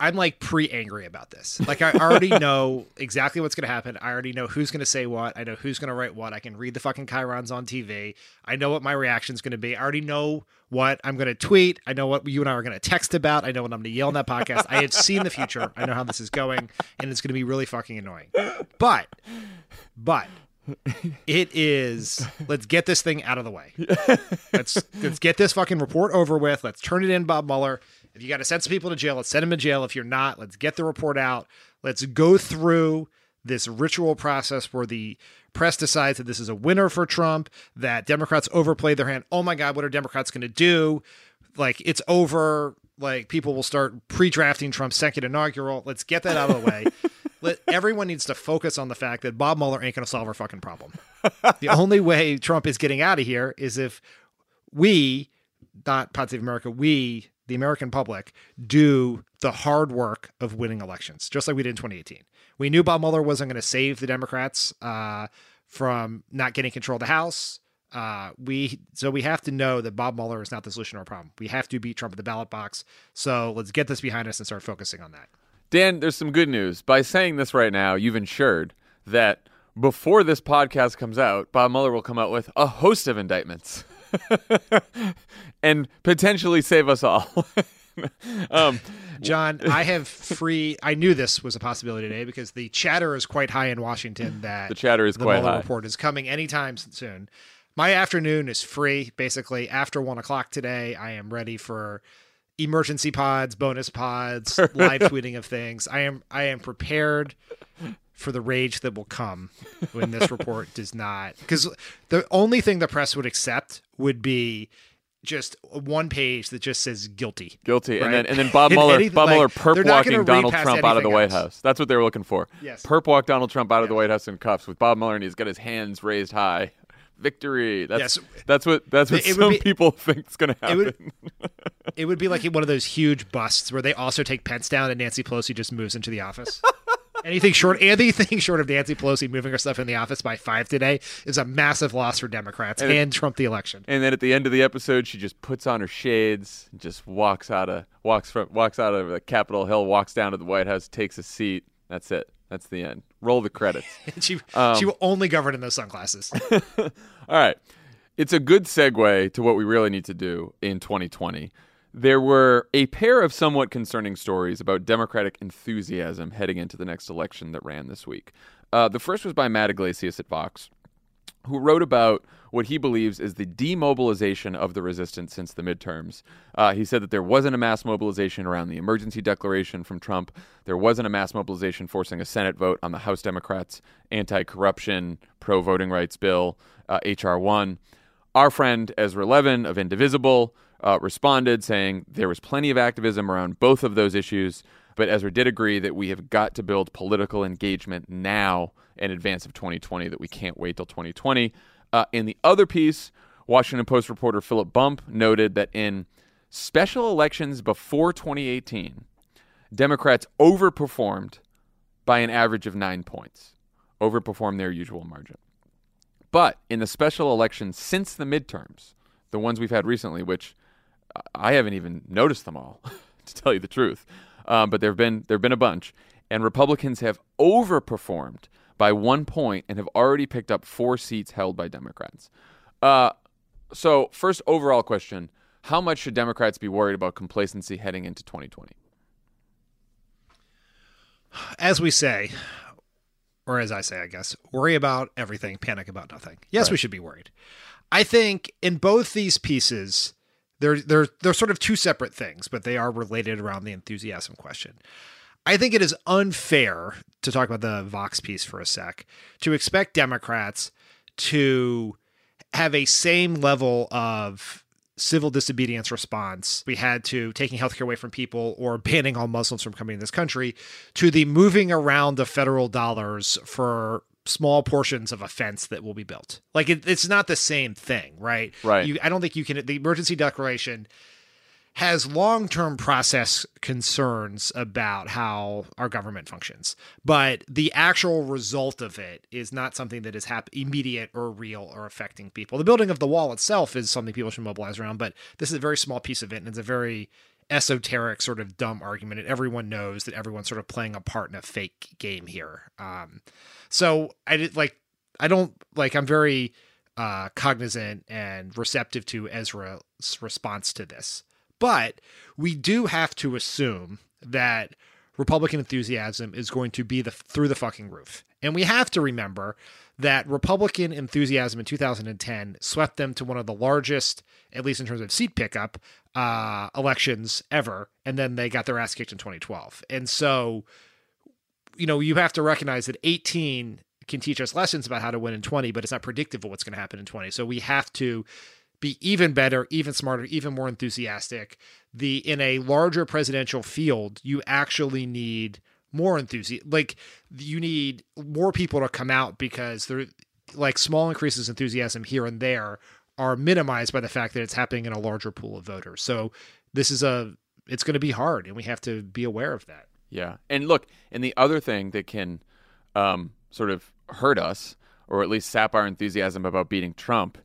I'm like pre angry about this. Like I already *laughs* know exactly what's going to happen. I already know who's going to say what. I know who's going to write what. I can read the fucking chyrons on TV. I know what my reaction is going to be. I already know what I'm going to tweet. I know what you and I are going to text about. I know what I'm going to yell in that podcast. I have seen the future. I know how this is going, and it's going to be really fucking annoying. But, but it is let's get this thing out of the way. *laughs* Let's let's get this fucking report over with. Let's turn it in Bob Mueller. If you got to send some people to jail, let's send them to jail. If you're not, let's get the report out. Let's go through this ritual process where the press decides that this is a winner for Trump, that Democrats overplayed their hand. Oh my God, what are Democrats going to do? Like, it's over. Like, people will start pre drafting Trump's second inaugural. Let's get that out of the way. *laughs* Let, everyone needs to focus on the fact that Bob Mueller ain't going to solve our fucking problem. the only way Trump is getting out of here is if we, not Pod Save America, we the American public do the hard work of winning elections, just like we did in 2018. We knew Bob Mueller wasn't going to save the Democrats uh, from not getting control of the House. Uh, we so we have to know that Bob Mueller is not the solution to our problem. We have to beat Trump at the ballot box. So let's get this behind us and start focusing on that. Dan, there's some good news. By saying this right now, you've ensured that before this podcast comes out, Bob Mueller will come out with a host of indictments. *laughs* *laughs* and potentially save us all. *laughs* um, Jon, I have free. I knew this was a possibility today because the chatter is quite high in Washington *laughs* that the chatter is the quite Mueller high. report is coming anytime soon. My afternoon is free. Basically, after one o'clock today, I am ready for emergency pods, bonus pods, live tweeting of things. I am I am prepared for the rage that will come when this report does not because the only thing the press would accept would be just one page that just says guilty. Guilty. Right? and then and then bob *laughs* mueller anything, bob like, mueller perp walking donald trump out of the white else. house. That's what they were looking for. Yes. Perp walk donald trump out of the white house in cuffs with bob mueller and he's got his hands raised high. Victory. That's yes. that's what that's what it some be, people *laughs* think is going to happen. It would, *laughs* it would be like one of those huge busts where they also take pence down and nancy pelosi just moves into the office Anything short, anything *laughs* short of Nancy Pelosi moving her stuff in the office by five today is a massive loss for Democrats and, and Trump the election. And then at the end of the episode, she just puts on her shades, and just walks out of walks from walks out of the Capitol Hill, walks down to the White House, takes a seat. That's it. That's the end. Roll the credits. *laughs* she um, she will only govern in those sunglasses. *laughs* All right, it's a good segue to what we really need to do in 2020. There were a pair of somewhat concerning stories about Democratic enthusiasm heading into the next election that ran this week. Uh, the first was by Matt Yglesias at Vox, who wrote about what he believes is the demobilization of the resistance since the midterms. Uh, he said that there wasn't a mass mobilization around the emergency declaration from Trump. There wasn't a mass mobilization forcing a Senate vote on the House Democrats' anti corruption, pro voting rights bill, uh, H.R. 1. Our friend Ezra Levin of Indivisible uh, responded saying there was plenty of activism around both of those issues, but Ezra did agree that we have got to build political engagement now in advance of 2020, that we can't wait till 2020. Uh, in the other piece, Washington Post reporter Philip Bump noted that in special elections before 2018, Democrats overperformed by an average of nine points, overperformed their usual margin. But in the special elections since the midterms, the ones we've had recently, which I haven't even noticed them all, *laughs* to tell you the truth, um, but there've been there've been a bunch, and Republicans have overperformed by one point and have already picked up four seats held by Democrats. Uh, so, first overall question How much should Democrats be worried about complacency heading into 2020? As we say, or as I say, I guess, worry about everything, panic about nothing. Yes, right. we should be worried. I think in both these pieces, they're, they're, they're sort of two separate things, but they are related around the enthusiasm question. I think it is unfair to talk about the Vox piece for a sec to expect Democrats to have a same level of civil disobedience response we had to taking healthcare away from people or *laughs* banning all Muslims from coming to this country to the moving around of federal dollars for small portions of a fence that will be built. Like it, it's not the same thing, right? Right. You, I don't think you can. The emergency declaration has long term process concerns about how our government functions. But the actual result of it is not something that is hap- immediate or real or affecting people. The building of the wall itself is something people should mobilize around, but this is a very small piece of it, and it's a very esoteric sort of dumb argument and everyone knows that everyone's sort of playing a part in a fake game here um so i did like i don't like i'm very uh cognizant and receptive to ezra's response to this but we do have to assume that Republican enthusiasm is going to be the through the fucking roof. And we have to remember that Republican enthusiasm in 2010 swept them to one of the largest, at least in terms of seat pickup, uh, elections ever. And then they got their ass kicked in 2012. And so, you know, you have to recognize that 18 can teach us lessons about how to win in 20, but it's not predictive of what's going to happen in 20. So we have to be even better, even smarter, even more enthusiastic. The in a larger presidential field, you actually need more enthusiasm. Like you need more people to come out because they're like small increases in enthusiasm here and there are minimized by the fact that it's happening in a larger pool of voters. So this is a it's going to be hard, and we have to be aware of that. Yeah, and look, and the other thing that can um, sort of hurt us, or at least sap our enthusiasm about beating Trump,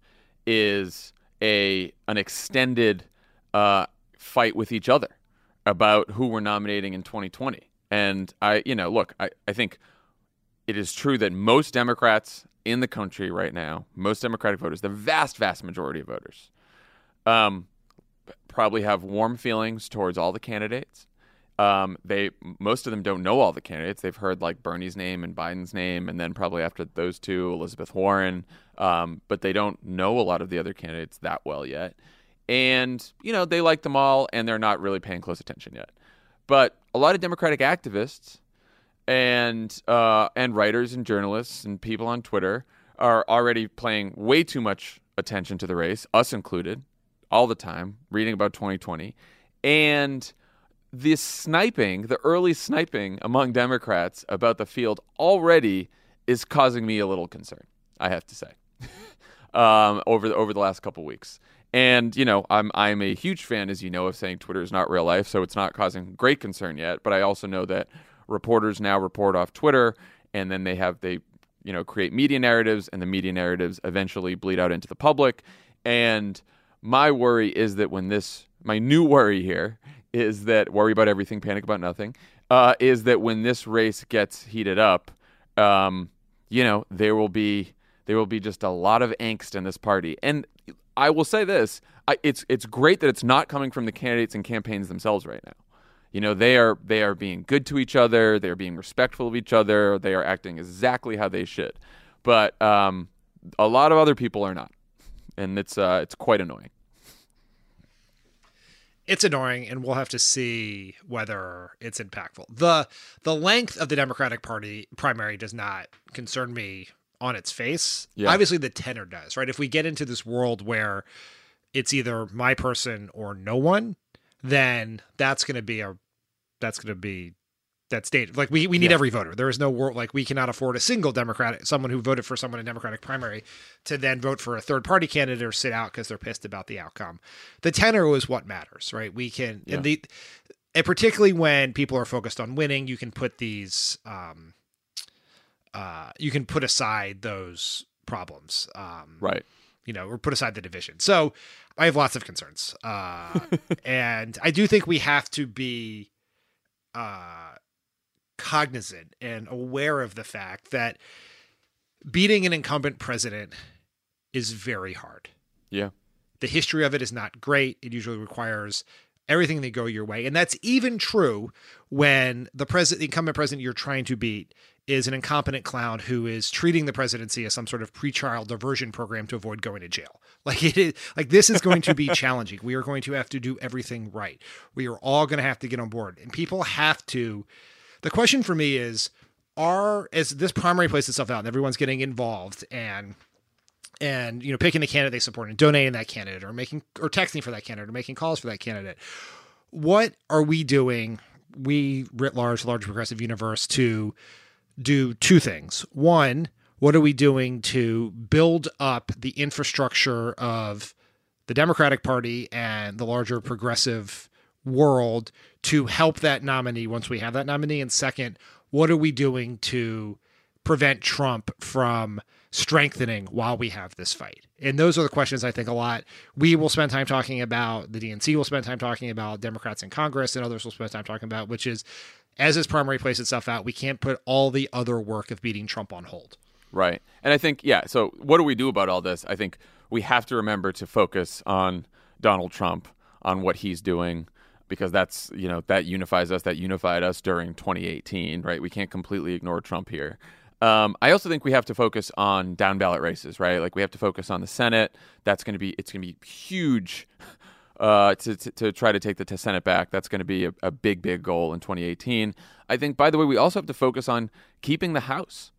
is a an extended uh, fight with each other about who we're nominating in 2020. And I, you know, look, I, I think it is true that most Democrats in the country right now, most Democratic voters, the vast, vast majority of voters, um, probably have warm feelings towards all the candidates. Um, they most of them don't know all the candidates. They've heard like Bernie's name and Biden's name, and then probably after those two, Elizabeth Warren. Um, but they don't know a lot of the other candidates that well yet. And you know they like them all, and they're not really paying close attention yet. But a lot of Democratic activists and uh, and writers and journalists and people on Twitter are already paying way too much attention to the race, us included, all the time, reading about 2020, and the sniping, the early sniping among Democrats about the field already is causing me a little concern. I have to say, *laughs* um, over the, over the last couple weeks. And you know, I'm I'm a huge fan, as you know, of saying Twitter is not real life, so it's not causing great concern yet. But I also know that reporters now report off Twitter, and then they have they you know create media narratives, and the media narratives eventually bleed out into the public. And my worry is that when this, my new worry here is that worry about everything, panic about nothing. Uh, is that when this race gets heated up, um, you know, there will be there will be just a lot of angst in this party. And I will say this: I, it's it's great that it's not coming from the candidates and campaigns themselves right now. You know, they are they are being good to each other. They are being respectful of each other. They are acting exactly how they should. But um, a lot of other people are not, and it's uh, it's quite annoying. It's annoying, and we'll have to see whether it's impactful. the The length of the Democratic Party primary does not concern me on its face. Yeah. Obviously, the tenor does, right? If we get into this world where it's either my person or no one, then that's going to be a that's going to be that's dated. Like we, we need Yeah. every voter. There is no world like we cannot afford a single Democratic someone who voted for someone in Democratic primary to then vote for a third party candidate or sit out because they're pissed about the outcome. The tenor is what matters, right? We can Yeah. and the and particularly when people are focused on winning, you can put these um uh you can put aside those problems. Um Right. you know, or put aside the division. So I have lots of concerns. Uh, *laughs* and I do think we have to be uh, cognizant and aware of the fact that beating an incumbent president is very hard. Yeah. The history of it is not great. It usually requires everything to go your way. And that's even true when the president, the incumbent president you're trying to beat is an incompetent clown who is treating the presidency as some sort of pretrial diversion program to avoid going to jail. *laughs* Like it is like this is going to be challenging. We are going to have to do everything right. We are all going to have to get on board. And people have to the question for me is are as this primary plays itself out and everyone's getting involved and and you know picking the candidate they support and donating that candidate or making or texting for that candidate or making calls for that candidate what are we doing we writ large large progressive universe to do two things one what are we doing to build up the infrastructure of the democratic party and the larger progressive world to help that nominee once we have that nominee and second what are we doing to prevent Trump from strengthening while we have this fight? And those are the questions I think a lot. We will spend time talking about, the DNC will spend time talking about, Democrats in Congress and others will spend time talking about, which is as this primary plays itself out, we can't put all the other work of beating Trump on hold. Right. And I think, yeah, so what do we do about all this? I think we have to remember to focus on Donald Trump, on what he's doing, because that's, you know, that unifies us, that unified us during 2018, right? We can't completely ignore Trump here. Um, I also think we have to focus on down ballot races, right? Like we have to focus on the Senate. That's going to be, it's going to be huge uh, to, to, to try to take the Senate back. That's going to be a, a big, big goal in 2018. I think, by the way, we also have to focus on keeping the House.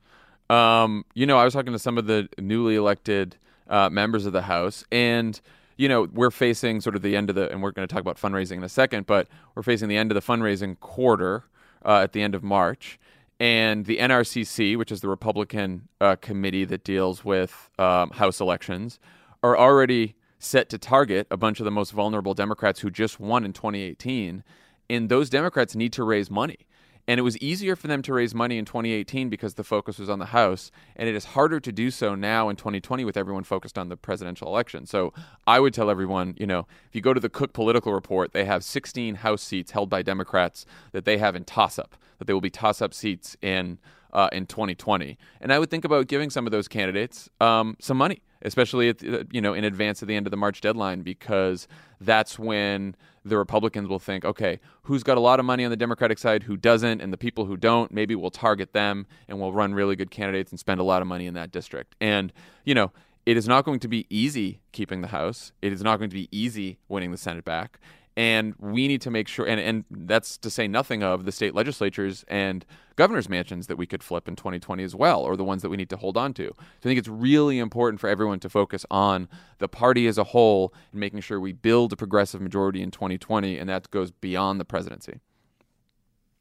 Um, you know, I was talking to some of the newly elected uh, members of the House, and you know, we're facing sort of the end of the, and we're going to talk about fundraising in a second, but we're facing the end of the fundraising quarter uh, at the end of March. And the NRCC, which is the Republican uh, committee that deals with um, House elections, are already set to target a bunch of the most vulnerable Democrats who just won in 2018. And those Democrats need to raise money. And it was easier for them to raise money in 2018 because the focus was on the House. And it is harder to do so now in 2020 with everyone focused on the presidential election. So I would tell everyone, you know, if you go to the Cook Political Report, they have 16 House seats held by Democrats that they have in toss up, that they will be toss up seats in. Uh, in 2020, and I would think about giving some of those candidates um, some money, especially at the, you know in advance of the end of the March deadline, because that's when the Republicans will think, okay, who's got a lot of money on the Democratic side, who doesn't, and the people who don't, maybe we'll target them and we'll run really good candidates and spend a lot of money in that district. And, you know, it is not going to be easy keeping the House. It is not going to be easy winning the Senate back. And we need to make sure, and, and that's to say nothing of the state legislatures and governor's mansions that we could flip in 2020 as well, or the ones that we need to hold on to. So I think it's really important for everyone to focus on the party as a whole and making sure we build a progressive majority in 2020, and that goes beyond the presidency.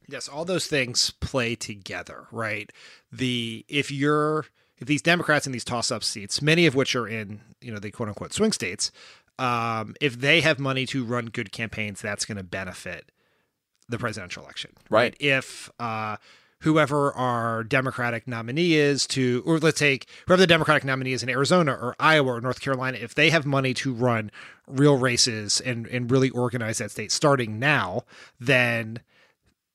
Yes, all those things play together, right? The if you're if these Democrats in these toss-up seats, many of which are in you know the quote unquote swing states, um, if they have money to run good campaigns, that's going to benefit the presidential election, Right. If uh, whoever our Democratic nominee is to, or let's take whoever the Democratic nominee is in Arizona or Iowa or North Carolina, if they have money to run real races and and really organize that state starting now, then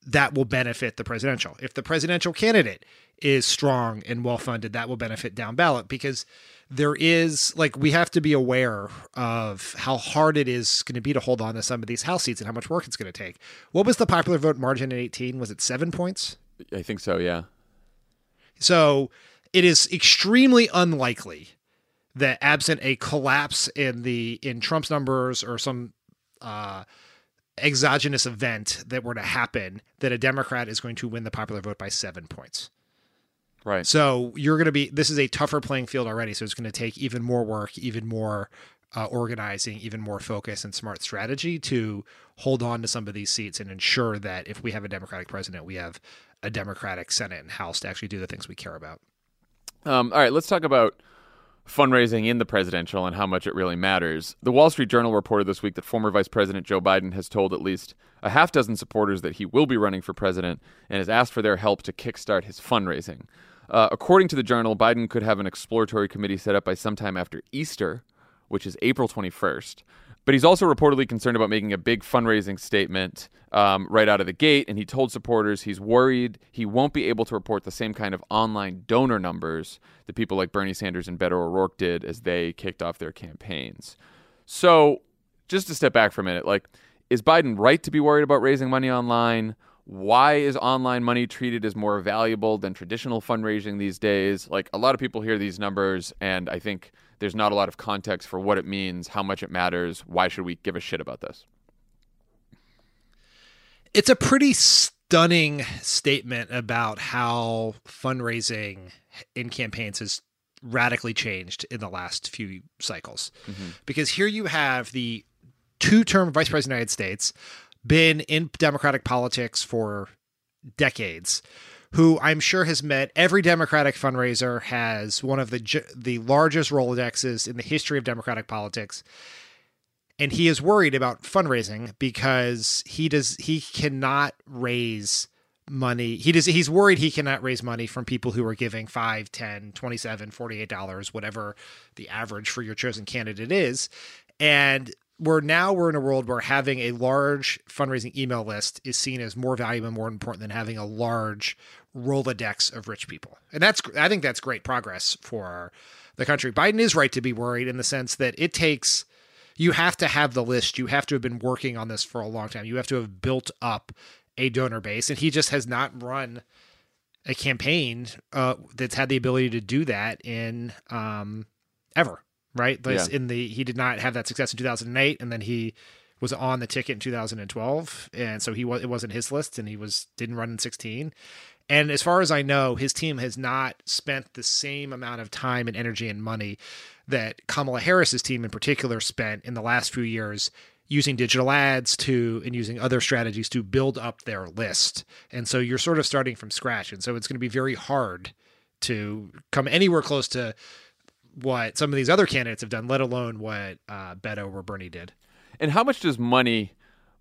that will benefit the presidential. If the presidential candidate is strong and well funded, that will benefit down ballot because there is like we have to be aware of how hard it is going to be to hold on to some of these house seats and how much work it's going to take. What was the popular vote margin in 18? Was it 7 points? I think so, yeah. So it is extremely unlikely that absent a collapse in the in Trump's numbers or some uh, exogenous event that were to happen, that a Democrat is going to win the popular vote by seven points. Right. So you're going to be. This is a tougher playing field already. So it's going to take even more work, even more uh, organizing, even more focus and smart strategy to hold on to some of these seats and ensure that if we have a Democratic president, we have a Democratic Senate and House to actually do the things we care about. Um, all right, let's talk about fundraising in the presidential and how much it really matters. The Wall Street Journal reported this week that former Vice President Joe Biden has told at least a half dozen supporters that he will be running for president and has asked for their help to kickstart his fundraising. Uh, according to the journal, Biden could have an exploratory committee set up by sometime after Easter, which is April 21st. But he's also reportedly concerned about making a big fundraising statement um, right out of the gate. And he told supporters he's worried he won't be able to report the same kind of online donor numbers that people like Bernie Sanders and Beto O'Rourke did as they kicked off their campaigns. So, just to step back for a minute, like, is Biden right to be worried about raising money online? Why is online money treated as more valuable than traditional fundraising these days? Like, a lot of people hear these numbers, and I think there's not a lot of context for what it means, how much it matters. Why should we give a shit about this? It's a pretty stunning statement about how fundraising in campaigns has radically changed in the last few cycles. Mm-hmm. Because here you have the two term vice president of the United States, been in Democratic politics for decades who I'm sure has met every Democratic fundraiser, has one of the the largest Rolodexes in the history of Democratic politics, and he is worried about fundraising because he does he cannot raise money he does he's worried he cannot raise money from people who are giving 5 10 27 48 dollars whatever the average for your chosen candidate is. And we're now we're in a world where having a large fundraising email list is seen as more valuable and more important than having a large Rolodex of rich people. And that's I think that's great progress for the country. Biden is right to be worried in the sense that it takes you have to have the list. You have to have been working on this for a long time. You have to have built up a donor base and he just has not run a campaign uh, that's had the ability to do that in um, ever right? Yeah. In the he did not have that success in 2008, and then he was on the ticket in 2012, and so he was it wasn't his list, and he was didn't run in 16. And as far as I know, his team has not spent the same amount of time and energy and money that Kamala Harris's team in particular spent in the last few years using digital ads to and using other strategies to build up their list. And so you're sort of starting from scratch. And so it's going to be very hard to come anywhere close to what some of these other candidates have done, let alone what uh, Beto or Bernie did. And how much does money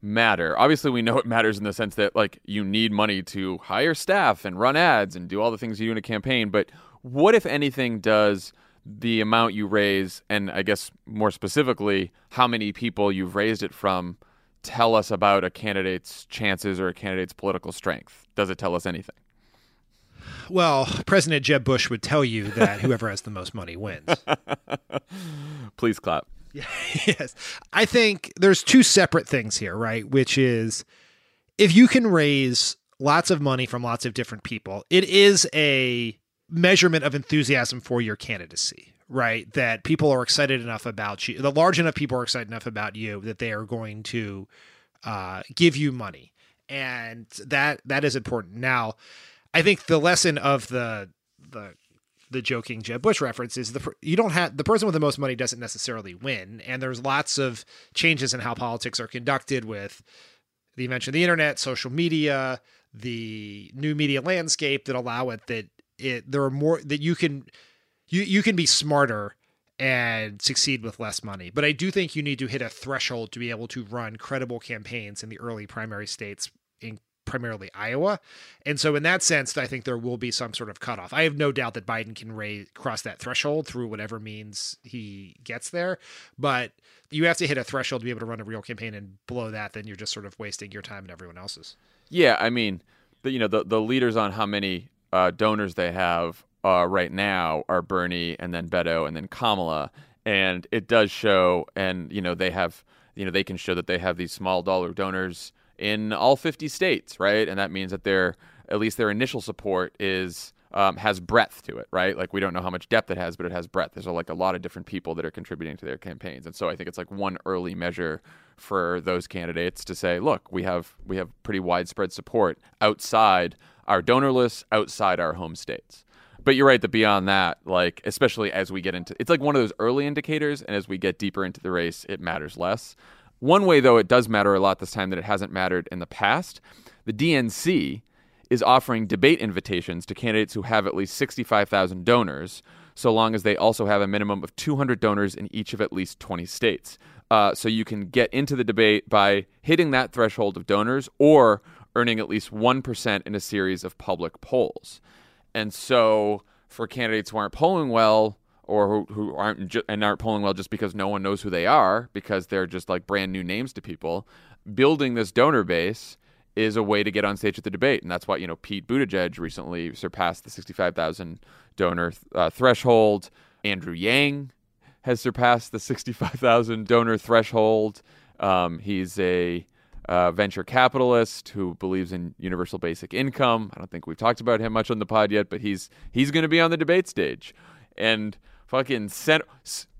matter? Obviously, we know it matters in the sense that like you need money to hire staff and run ads and do all the things you do in a campaign. But what, if anything, does the amount you raise, and I guess more specifically, how many people you've raised it from, tell us about a candidate's chances or a candidate's political strength? Does it tell us anything? Well, President Jeb Bush would tell you that whoever has the most money wins. *laughs* Please clap. *laughs* yes. I think there's two separate things here, right? Which is if you can raise lots of money from lots of different people, it is a measurement of enthusiasm for your candidacy, right? That people are excited enough about you, the large enough people are excited enough about you that they are going to uh, give you money. And that that is important. Now, I think the lesson of the the the joking Jeb Bush reference is the you don't have the person with the most money doesn't necessarily win, and there's lots of changes in how politics are conducted with the invention of the internet, social media, the new media landscape that allow it that it there are more that you can you you can be smarter and succeed with less money. But I do think you need to hit a threshold to be able to run credible campaigns in the early primary states primarily Iowa. And so, in that sense, I think there will be some sort of cutoff. I have no doubt that Biden can raise, cross that threshold through whatever means he gets there. But you have to hit a threshold to be able to run a real campaign, and below that, then you're just sort of wasting your time and everyone else's. Yeah, I mean, the, you know, the the leaders on how many uh, donors they have uh, right now are Bernie, and then Beto, and then Kamala, and it does show, and you know, they have, you know, they can show that they have these small dollar donors in all 50 states, right? And that means that their at least their initial support is um, has breadth to it, right? Like we don't know how much depth it has, but it has breadth. There's like a lot of different people that are contributing to their campaigns, and so I think it's like one early measure for those candidates to say, look, we have we have pretty widespread support outside our donor lists, outside our home states. But you're right that beyond that, like especially as we get into, it's like one of those early indicators, and as we get deeper into the race, it matters less. One way, though, it does matter a lot this time that it hasn't mattered in the past. The DNC is offering debate invitations to candidates who have at least 65,000 donors, so long as they also have a minimum of 200 donors in each of at least 20 states. Uh, so you can get into the debate by hitting that threshold of donors or earning at least 1% in a series of public polls. And so for candidates who aren't polling well, or who, who aren't ju- and aren't polling well just because no one knows who they are because they're just like brand new names to people, building this donor base is a way to get on stage at the debate, and that's why you know Pete Buttigieg recently surpassed the 65,000 donor uh, threshold. Andrew Yang has surpassed the 65,000 donor threshold. Um, he's a uh, venture capitalist who believes in universal basic income. I don't think we've talked about him much on the pod yet, but he's he's going to be on the debate stage, and fucking sen-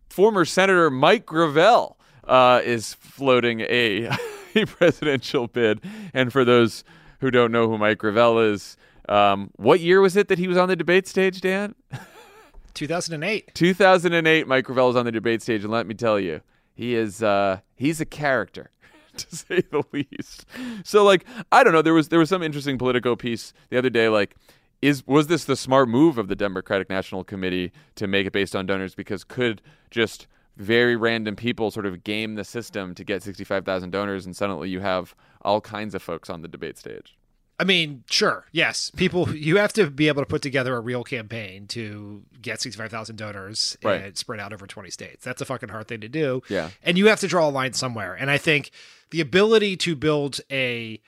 former Senator Mike Gravel uh, is floating a. *laughs* a presidential bid. And for those who don't know who Mike Gravel is, um, what year was it that he was on the debate stage, Dan? *laughs* 2008. 2008. Mike Gravel was on the debate stage, and let me tell you, he is uh, he's a character. *laughs* To say the least, so like I don't know. There was there was some interesting Politico piece the other day. Like, is was this the smart move of the Democratic National Committee to make it based on donors? Because could just very random people sort of game the system to get 65,000 donors, and suddenly you have all kinds of folks on the debate stage. I mean, sure, yes. People, *laughs* you have to be able to put together a real campaign to get 65,000 donors uh, Right. and spread out over 20 states. That's a fucking hard thing to do. Yeah. And you have to draw a line somewhere. And I think the ability to build a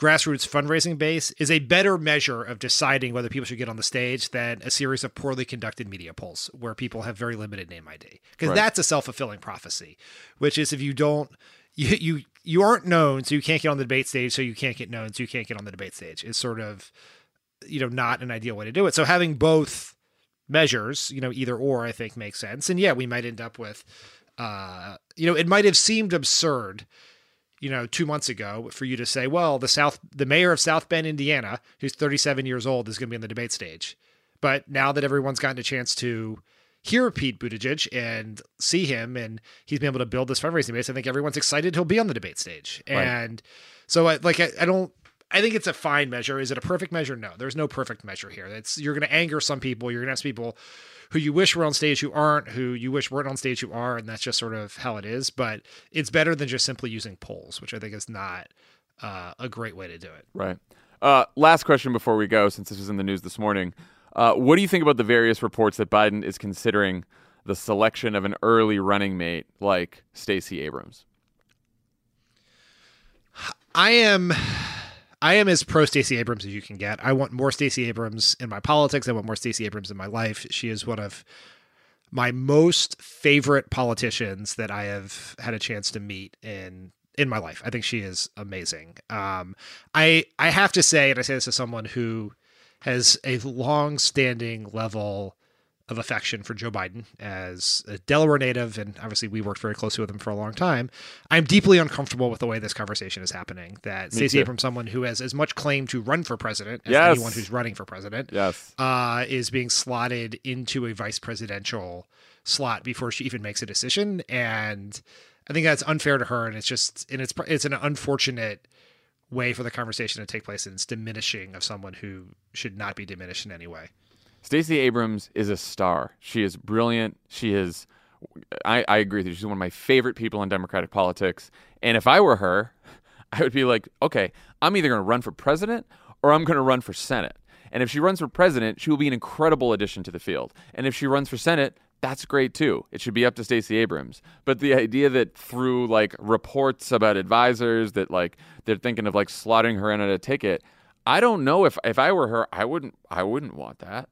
grassroots fundraising base is a better measure of deciding whether people should get on the stage than a series of poorly conducted media polls where people have very limited name ID. Because Right. that's a self-fulfilling prophecy, which is if you don't you you you aren't known, so you can't get on the debate stage, so you can't get known, so you can't get on the debate stage. Is sort of you know not an ideal way to do it. So having both measures, you know, either or, I think makes sense. And yeah, we might end up with, uh, you know, it might have seemed absurd, you know, two months ago for you to say, well, the South, the mayor of South Bend, Indiana, who's 37 years old, is going to be on the debate stage. But now that everyone's gotten a chance to hear Pete Buttigieg and see him, and he's been able to build this fundraising base, I think everyone's excited he'll be on the debate stage. Right. And so, I, like, I, I don't. I think it's a fine measure. Is it a perfect measure? No, there's no perfect measure here. It's you're going to anger some people. You're going to have some people who you wish were on stage who aren't, who you wish weren't on stage who are, and that's just sort of how it is. But it's better than just simply using polls, which I think is not uh, a great way to do it. Right. Uh, last question before we go, since this was in the news this morning. Uh, what do you think about the various reports that Biden is considering the selection of an early running mate like Stacey Abrams? I am I am as pro Stacey Abrams as you can get. I want more Stacey Abrams in my politics. I want more Stacey Abrams in my life. She is one of my most favorite politicians that I have had a chance to meet in in my life. I think she is amazing. Um, I I have to say, and I say this as someone who has a long-standing level of affection for Joe Biden as a Delaware native, and obviously we worked very closely with him for a long time. I'm deeply uncomfortable with the way this conversation is happening. That Me Stacey too. Abrams, someone who has as much claim to run for president as Yes. anyone who's running for president, Yes. uh, is being slotted into a vice presidential slot before she even makes a decision, and I think that's unfair to her, and it's just and it's it's an unfortunate way for the conversation to take place, and it's diminishing of someone who should not be diminished in any way. Stacey Abrams is a star. She is brilliant. She is. I, I agree with you. She's one of my favorite people in Democratic politics. And if I were her, *laughs* I would be like, okay, I'm either going to run for president or I'm going to run for Senate. And if she runs for president, she will be an incredible addition to the field. And if she runs for Senate, that's great too. It should be up to Stacey Abrams. But the idea that through like reports about advisors that like they're thinking of like slotting her in at a ticket, I don't know if if I were her, I wouldn't I wouldn't want that.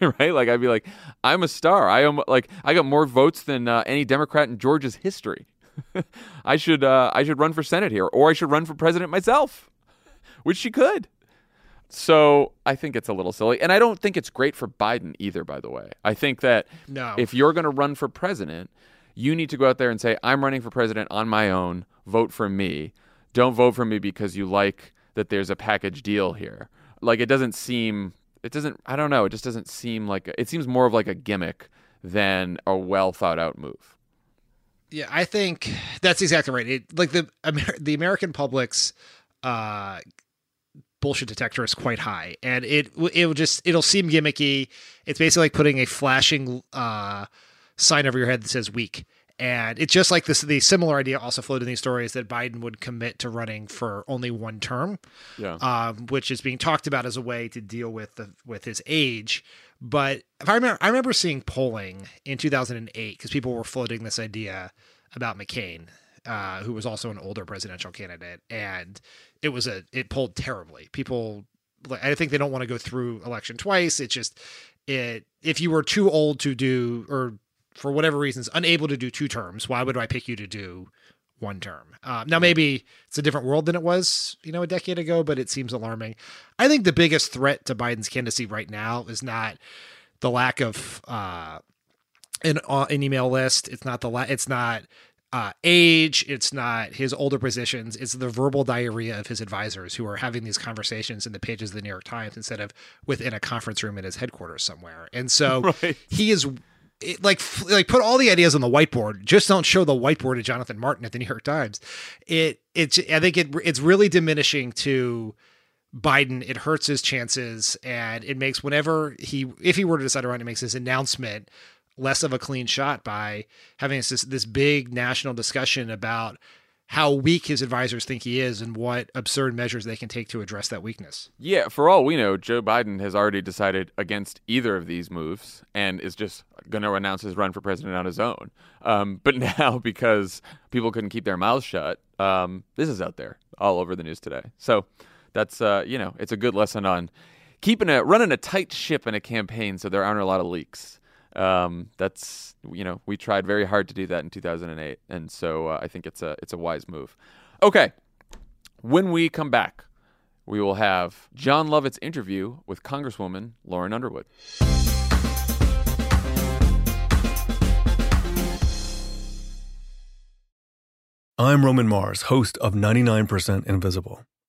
*laughs* right? Like I'd be like, I'm a star. I am like I got more votes than uh, any Democrat in Georgia's history. *laughs* I should uh, I should run for Senate here, or I should run for president myself, which she could. So I think it's a little silly. And I don't think it's great for Biden either, by the way. I think that No. if you're going to run for president, you need to go out there and say, I'm running for president on my own. Vote for me. Don't vote for me because you like that there's a package deal here. Like, it doesn't seem, it doesn't, I don't know, it just doesn't seem like, a, it seems more of like a gimmick than a well thought out move. Yeah, I think that's exactly right. It like the Amer- the American public's uh, bullshit detector is quite high, and it it will just it'll seem gimmicky. It's basically like putting a flashing uh, sign over your head that says "weak," and it's just like this. The similar idea also floated in these stories that Biden would commit to running for only one term, Yeah. um, which is being talked about as a way to deal with the with his age. But if I remember, I remember seeing polling in 2008 because people were floating this idea about McCain, uh, who was also an older presidential candidate, and it was a it polled terribly. People, like, I think they don't want to go through election twice. It's just it if you were too old to do or for whatever reasons unable to do two terms, why would I pick you to do one term? Um, now maybe it's a different world than it was, you know, a decade ago, but it seems alarming. I think the biggest threat to Biden's candidacy right now is not the lack of uh, an uh, an email list. It's not the la- it's not uh, age. It's not his older positions. It's the verbal diarrhea of his advisors who are having these conversations in the pages of the New York Times instead of within a conference room at his headquarters somewhere. And so *laughs* Right. he is. It, like like put all the ideas on the whiteboard. Just don't show the whiteboard to jonathan martin at the new york times. It it's i think it it's really diminishing to Biden, it hurts his chances, and it makes whenever he, if he were to decide to run, it makes his announcement less of a clean shot by having this this big national discussion about how weak his advisors think he is and what absurd measures they can take to address that weakness. Yeah, for all we know, Joe Biden has already decided against either of these moves and is just going to announce his run for president on his own. Um, *laughs* but now, because people couldn't keep their mouths shut, um, this is out there all over the news today. So that's uh, you know, it's a good lesson on keeping a running a tight ship in a campaign, so there aren't a lot of leaks. Um, that's you know, we tried very hard to do that in 2008, and so uh, I think it's a it's a wise move. Okay, when we come back we will have Jon Lovett's interview with Congresswoman Lauren Underwood. I'm Roman Mars, host of 99% Invisible.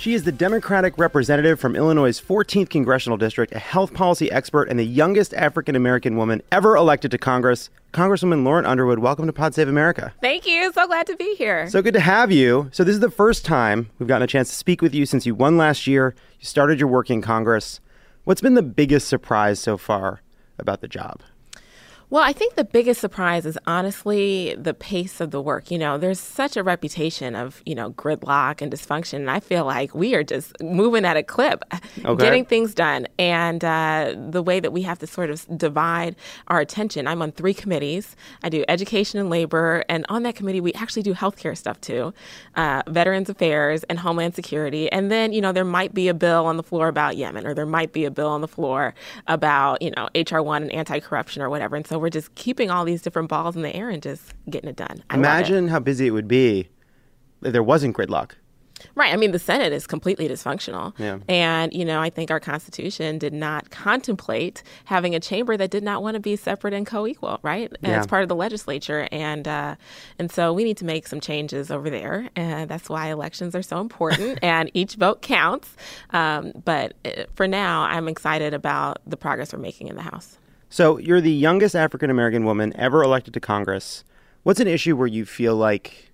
She is the Democratic representative from Illinois' 14th congressional district, a health policy expert, and the youngest African American woman ever elected to Congress. Congresswoman Lauren Underwood, welcome to Pod Save America. Thank you. So glad to be here. So good to have you. So, this is the first time we've gotten a chance to speak with you since you won last year. You started your work in Congress. What's been the biggest surprise so far about the job? Well, I think the biggest surprise is honestly the pace of the work. You know, there's such a reputation of, you know, gridlock and dysfunction. And I feel like we are just moving at a clip, okay. getting things done. And uh, the way that we have to sort of divide our attention. I'm on three committees. I do education and labor. And on that committee, we actually do healthcare stuff too, uh, Veterans Affairs and Homeland Security. And then, you know, there might be a bill on the floor about Yemen, or there might be a bill on the floor about, you know, HR 1 and anti corruption or whatever. And so we're just keeping all these different balls in the air and just getting it done. I Imagine how busy it would be if there wasn't gridlock. Right. I mean, the Senate is completely dysfunctional. Yeah. And, you know, I think our Constitution did not contemplate having a chamber that did not want to be separate and co equal, right? Yeah. As part of the legislature. And, uh, and so we need to make some changes over there. And that's why elections are so important *laughs* and each vote counts. Um, but uh, for now, I'm excited about the progress we're making in the House. So you're the youngest African American woman ever elected to Congress. What's an issue where you feel like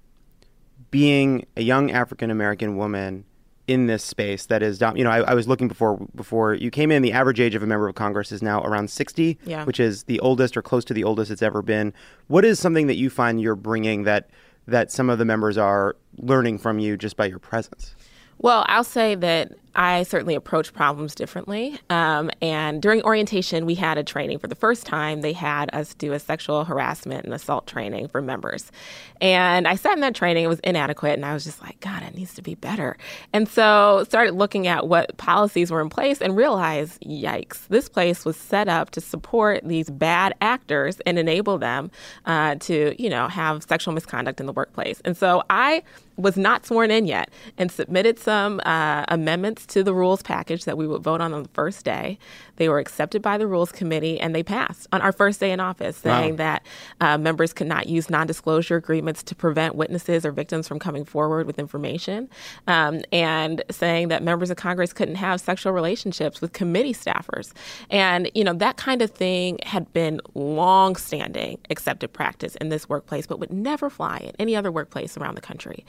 being a young African American woman in this space that is, you know, I, I, was looking before before you came in. The average age of a member of Congress is now around sixty, yeah. which is the oldest or close to the oldest it's ever been. What is something that you find you're bringing that that some of the members are learning from you just by your presence? Well, I'll say that I certainly approach problems differently. Um, and during orientation, we had a training for the first time. They had us do a sexual harassment and assault training for members. And I sat in that training, it was inadequate, and I was just like, God, it needs to be better. And so started looking at what policies were in place and realized, yikes, this place was set up to support these bad actors and enable them uh, to, you know, have sexual misconduct in the workplace. And so I was not sworn in yet and submitted some uh, amendments to the rules package that we would vote on on the first day. They were accepted by the Rules Committee and they passed on our first day in office, saying wow. that uh, members could not use non disclosure agreements to prevent witnesses or victims from coming forward with information, um, and saying that members of Congress couldn't have sexual relationships with committee staffers. And, you know, that kind of thing had been long standing accepted practice in this workplace, but would never fly in any other workplace around the country.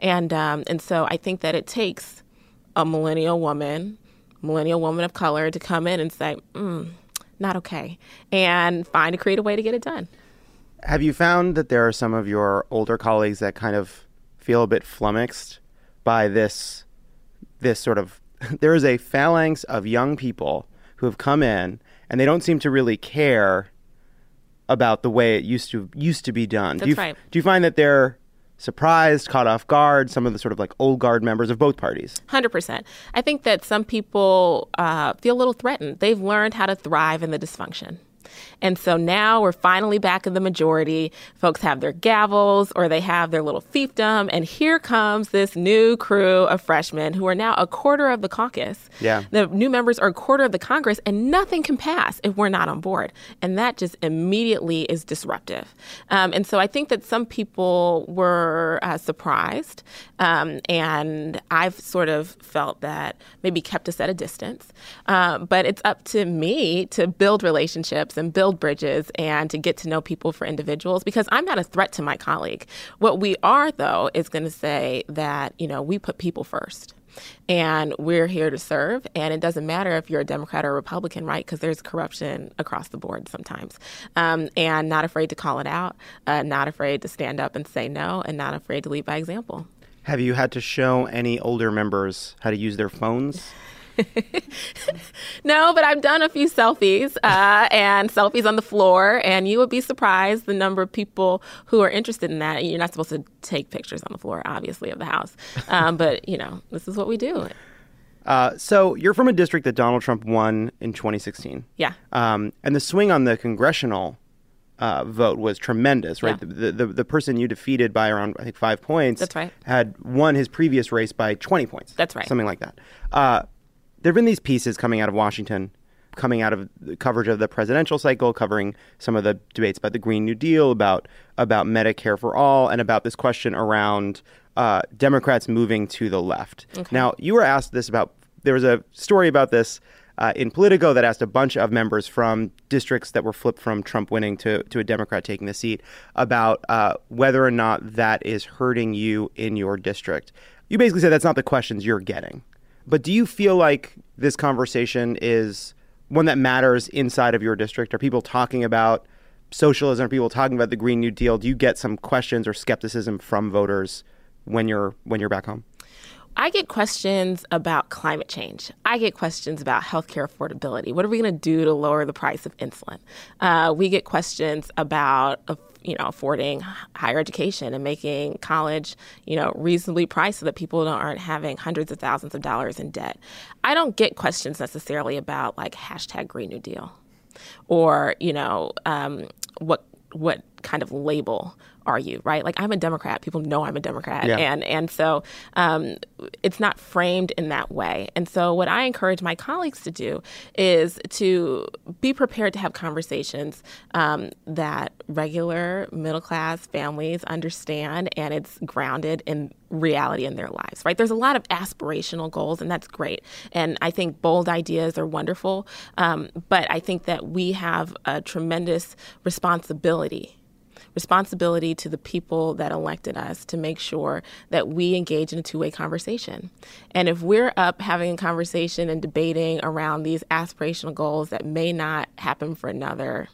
And, um, and so I think that it takes a millennial woman, millennial woman of color, to come in and say, mm, not okay, and find a creative way to get it done. Have you found that there are some of your older colleagues that kind of feel a bit flummoxed by this this sort of *laughs* there is a phalanx of young people who have come in and they don't seem to really care about the way it used to used to be done. That's do you, right. Do you find that they're surprised, caught off guard, some of the sort of like old guard members of both parties? 100%. I think that some people uh, feel a little threatened. They've learned how to thrive in the dysfunction. And so now we're finally back in the majority. Folks have their gavels or they have their little fiefdom. And here comes this new crew of freshmen who are now a quarter of the caucus. Yeah. The new members are a quarter of the Congress, and nothing can pass if we're not on board. And that just immediately is disruptive. Um, and so I think that some people were uh, surprised. Um, and I've sort of felt that maybe kept us at a distance. Uh, but it's up to me to build relationships and build bridges and to get to know people for individuals because I'm not a threat to my colleague. What we are, though, is going to say that, you know, we put people first and we're here to serve. And it doesn't matter if you're a Democrat or a Republican, right? Because there's corruption across the board sometimes. Um, and not afraid to call it out, uh, not afraid to stand up and say no, and not afraid to lead by example. Have you had to show any older members how to use their phones? *laughs* no, but I've done a few selfies uh, and selfies on the floor, and you would be surprised the number of people who are interested in that. You're not supposed to take pictures on the floor, obviously, of the house, um, but you know this is what we do. Uh, so you're from a district that Donald Trump won in 2016. Yeah. Um, and the swing on the congressional uh, vote was tremendous, right? Yeah. The, the, the person you defeated by around I think five points. That's right. Had won his previous race by 20 points. That's right. Something like that. Uh, there have been these pieces coming out of Washington, coming out of the coverage of the presidential cycle, covering some of the debates about the Green New Deal, about about Medicare for all, and about this question around uh, Democrats moving to the left. Okay. Now, you were asked this about. There was a story about this uh, in Politico that asked a bunch of members from districts that were flipped from Trump winning to, to a Democrat taking the seat about uh, whether or not that is hurting you in your district. You basically said that's not the questions you're getting. But do you feel like this conversation is one that matters inside of your district? Are people talking about socialism, Are people talking about the Green New Deal, do you get some questions or skepticism from voters when you're when you're back home? I get questions about climate change. I get questions about healthcare affordability. What are we going to do to lower the price of insulin? Uh, we get questions about you know affording higher education and making college you know reasonably priced so that people aren't having hundreds of thousands of dollars in debt. I don't get questions necessarily about like hashtag Green New Deal or you know um, what what kind of label are you right? Like i'm a democrat. People know i'm a democrat. Yeah. and and so um, it's not framed in that way. And so what i encourage my colleagues to do is to be prepared to have conversations um, that regular middle class families understand and it's grounded in reality in their lives right? There's a lot of aspirational goals and that's great. And i think bold ideas are wonderful. Um, but i think that we have a tremendous responsibility responsibility to the people that elected us to make sure that we engage in a two way conversation. And if we're up having a conversation and debating around these aspirational goals that may not happen for another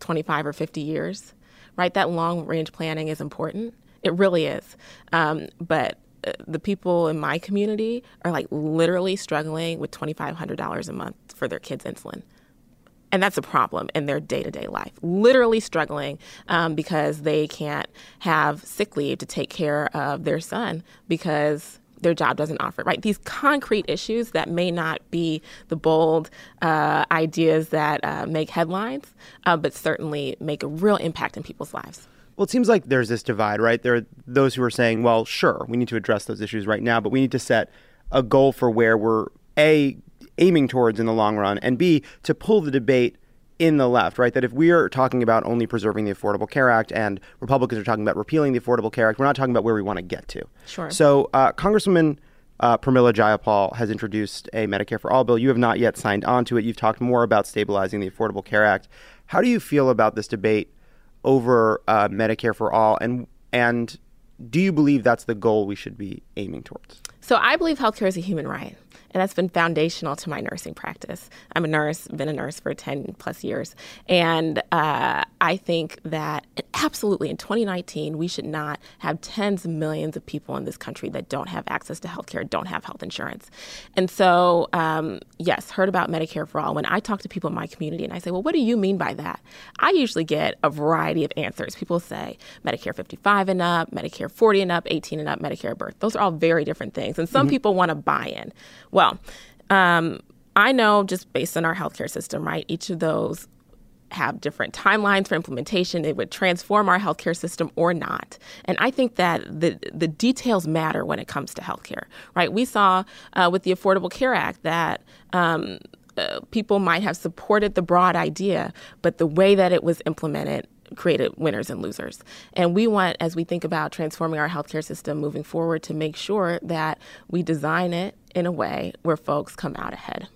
25 or 50 years, right, that long range planning is important. It really is. Um, but uh, the people in my community are like literally struggling with $2,500 a month for their kids' insulin. And that's a problem in their day to day life. Literally struggling um, because they can't have sick leave to take care of their son because their job doesn't offer it, right? These concrete issues that may not be the bold uh, ideas that uh, make headlines, uh, but certainly make a real impact in people's lives. Well, it seems like there's this divide, right? There are those who are saying, well, sure, we need to address those issues right now, but we need to set a goal for where we're A, aiming towards in the long run, and B, to pull the debate in the left, right? That if we are talking about only preserving the Affordable Care Act and Republicans are talking about repealing the Affordable Care Act, we're not talking about where we want to get to. Sure. So, uh, Congresswoman uh, Pramila Jayapal has introduced a Medicare for All bill. You have not yet signed on to it. You've talked more about stabilizing the Affordable Care Act. How do you feel about this debate over uh, Medicare for All, and and do you believe that's the goal we should be aiming towards? So, I believe healthcare is a human right and that's been foundational to my nursing practice. I'm a nurse, been a nurse for 10 plus years, and uh, I think that absolutely in 2019 we should not have tens of millions of people in this country that don't have access to health care, don't have health insurance. And so, um, yes, heard about Medicare for all. When I talk to people in my community and I say, well, what do you mean by that? I usually get a variety of answers. People say Medicare 55 and up, Medicare 40 and up, 18 and up, Medicare birth. Those are all very different things. And some mm-hmm. people want to buy in. Well, um, I know just based on our healthcare system, right? Each of those have different timelines for implementation. It would transform our healthcare system or not. And I think that the the details matter when it comes to healthcare, right? We saw uh, with the Affordable Care Act that. Um, uh, people might have supported the broad idea, but the way that it was implemented created winners and losers. And we want, as we think about transforming our healthcare system moving forward, to make sure that we design it in a way where folks come out ahead.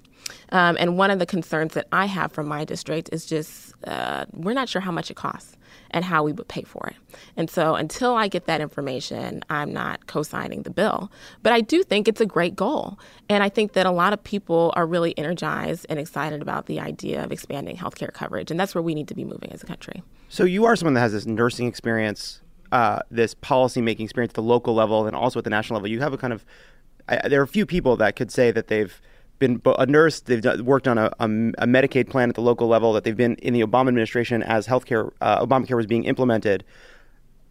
Um, and one of the concerns that I have from my district is just uh, we're not sure how much it costs and how we would pay for it. And so until I get that information, I'm not co signing the bill. But I do think it's a great goal. And I think that a lot of people are really energized and excited about the idea of expanding healthcare coverage. And that's where we need to be moving as a country. So you are someone that has this nursing experience, uh, this policy making experience at the local level and also at the national level. You have a kind of, I, there are a few people that could say that they've been a nurse, they've worked on a, a, a, Medicaid plan at the local level, that they've been in the Obama administration as healthcare, uh, Obamacare was being implemented.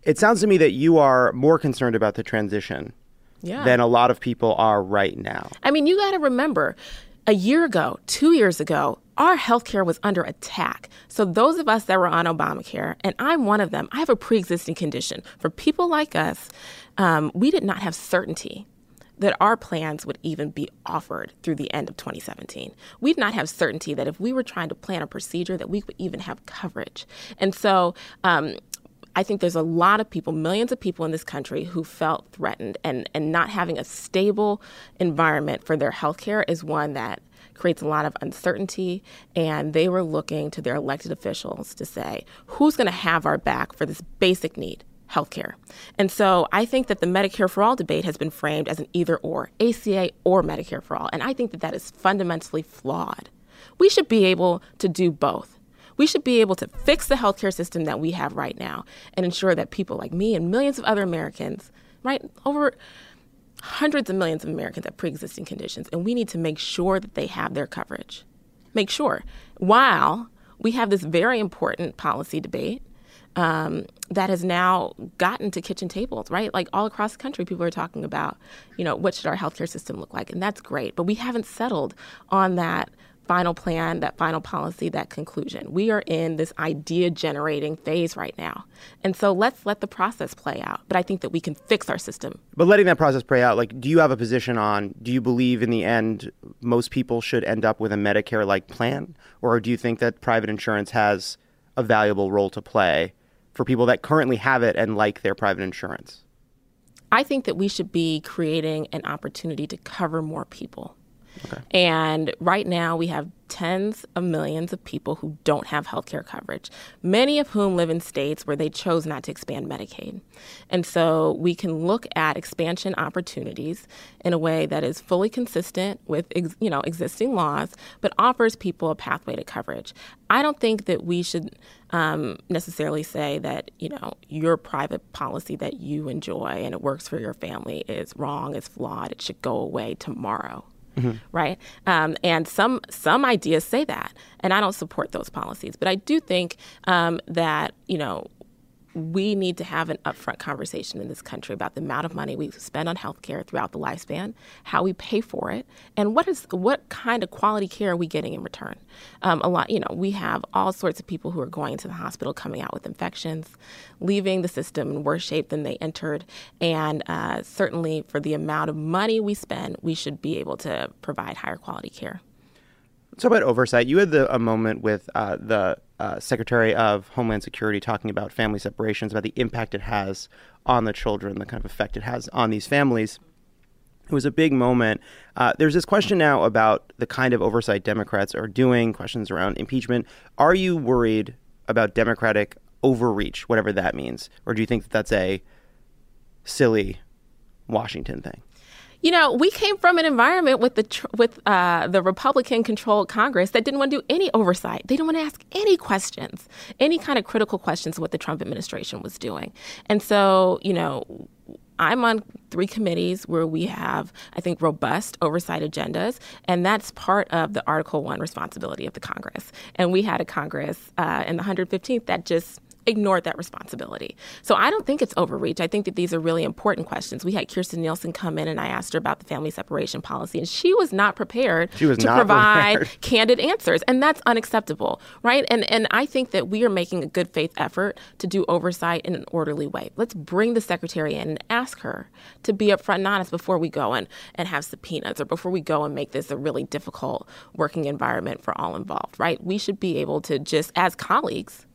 It sounds to me that you are more concerned about the transition yeah. than a lot of people are right now. I mean, you got to remember, a year ago, two years ago, our healthcare was under attack. So, those of us that were on Obamacare, and I'm one of them, I have a pre existing condition. For people like us, um, we did not have certainty that our plans would even be offered through the end of 2017. We'd not have certainty that if we were trying to plan a procedure that we would even have coverage. And so um, I think there's a lot of people, millions of people in this country who felt threatened and, and not having a stable environment for their health care is one that creates a lot of uncertainty. And they were looking to their elected officials to say, who's going to have our back for this basic need? Healthcare. And so I think that the Medicare for All debate has been framed as an either or, ACA or Medicare for All. And I think that that is fundamentally flawed. We should be able to do both. We should be able to fix the healthcare system that we have right now and ensure that people like me and millions of other Americans, right, over hundreds of millions of Americans have pre existing conditions, and we need to make sure that they have their coverage. Make sure. While we have this very important policy debate um, that has now gotten to kitchen tables, right? Like all across the country, people are talking about, you know, what should our healthcare system look like? And that's great. But we haven't settled on that final plan, that final policy, that conclusion. We are in this idea generating phase right now. And so let's let the process play out. But I think that we can fix our system. But letting that process play out, like, do you have a position on do you believe in the end most people should end up with a Medicare like plan? Or do you think that private insurance has a valuable role to play for people that currently have it and like their private insurance? I think that we should be creating an opportunity to cover more people. Okay. And right now, we have tens of millions of people who don't have health care coverage, many of whom live in states where they chose not to expand Medicaid. And so we can look at expansion opportunities in a way that is fully consistent with you know existing laws, but offers people a pathway to coverage. I don't think that we should um, necessarily say that you know your private policy that you enjoy and it works for your family is wrong, is flawed, it should go away tomorrow mm-hmm. right? Um, and some some ideas say that, and I don't support those policies. But I do think um, that you know we need to have an upfront conversation in this country about the amount of money we spend on healthcare throughout the lifespan, how we pay for it, and what is what kind of quality care are we getting in return. Um, a lot, you know, we have all sorts of people who are going to the hospital, coming out with infections, leaving the system in worse shape than they entered, and uh, certainly for the amount of money we spend, we should be able to provide higher quality care. So about oversight, you had the, a moment with uh, the uh, Secretary of Homeland Security talking about family separations, about the impact it has on the children, the kind of effect it has on these families. It was a big moment. Uh, there's this question now about the kind of oversight Democrats are doing, questions around impeachment. Are you worried about Democratic overreach, whatever that means? Or do you think that that's a silly Washington thing? You know, we came from an environment with the with uh, the Republican-controlled Congress that didn't want to do any oversight. They didn't want to ask any questions, any kind of critical questions of what the Trump administration was doing. And so, you know, I'm on three committees where we have, I think, robust oversight agendas, and that's part of the Article One responsibility of the Congress. And we had a Congress uh, in the 115th that just ignored that responsibility. So I don't think it's overreach. I think that these are really important questions. We had Kirstjen Nielsen come in and I asked her about the family separation policy, and she was not prepared was to not provide prepared. *laughs* candid answers. And that's unacceptable, right? And and I think that we are making a good faith effort to do oversight in an orderly way. Let's bring the secretary in and ask her to be upfront and honest before we go and, and have subpoenas or before we go and make this a really difficult working environment for all involved, right? We should be able to just as colleagues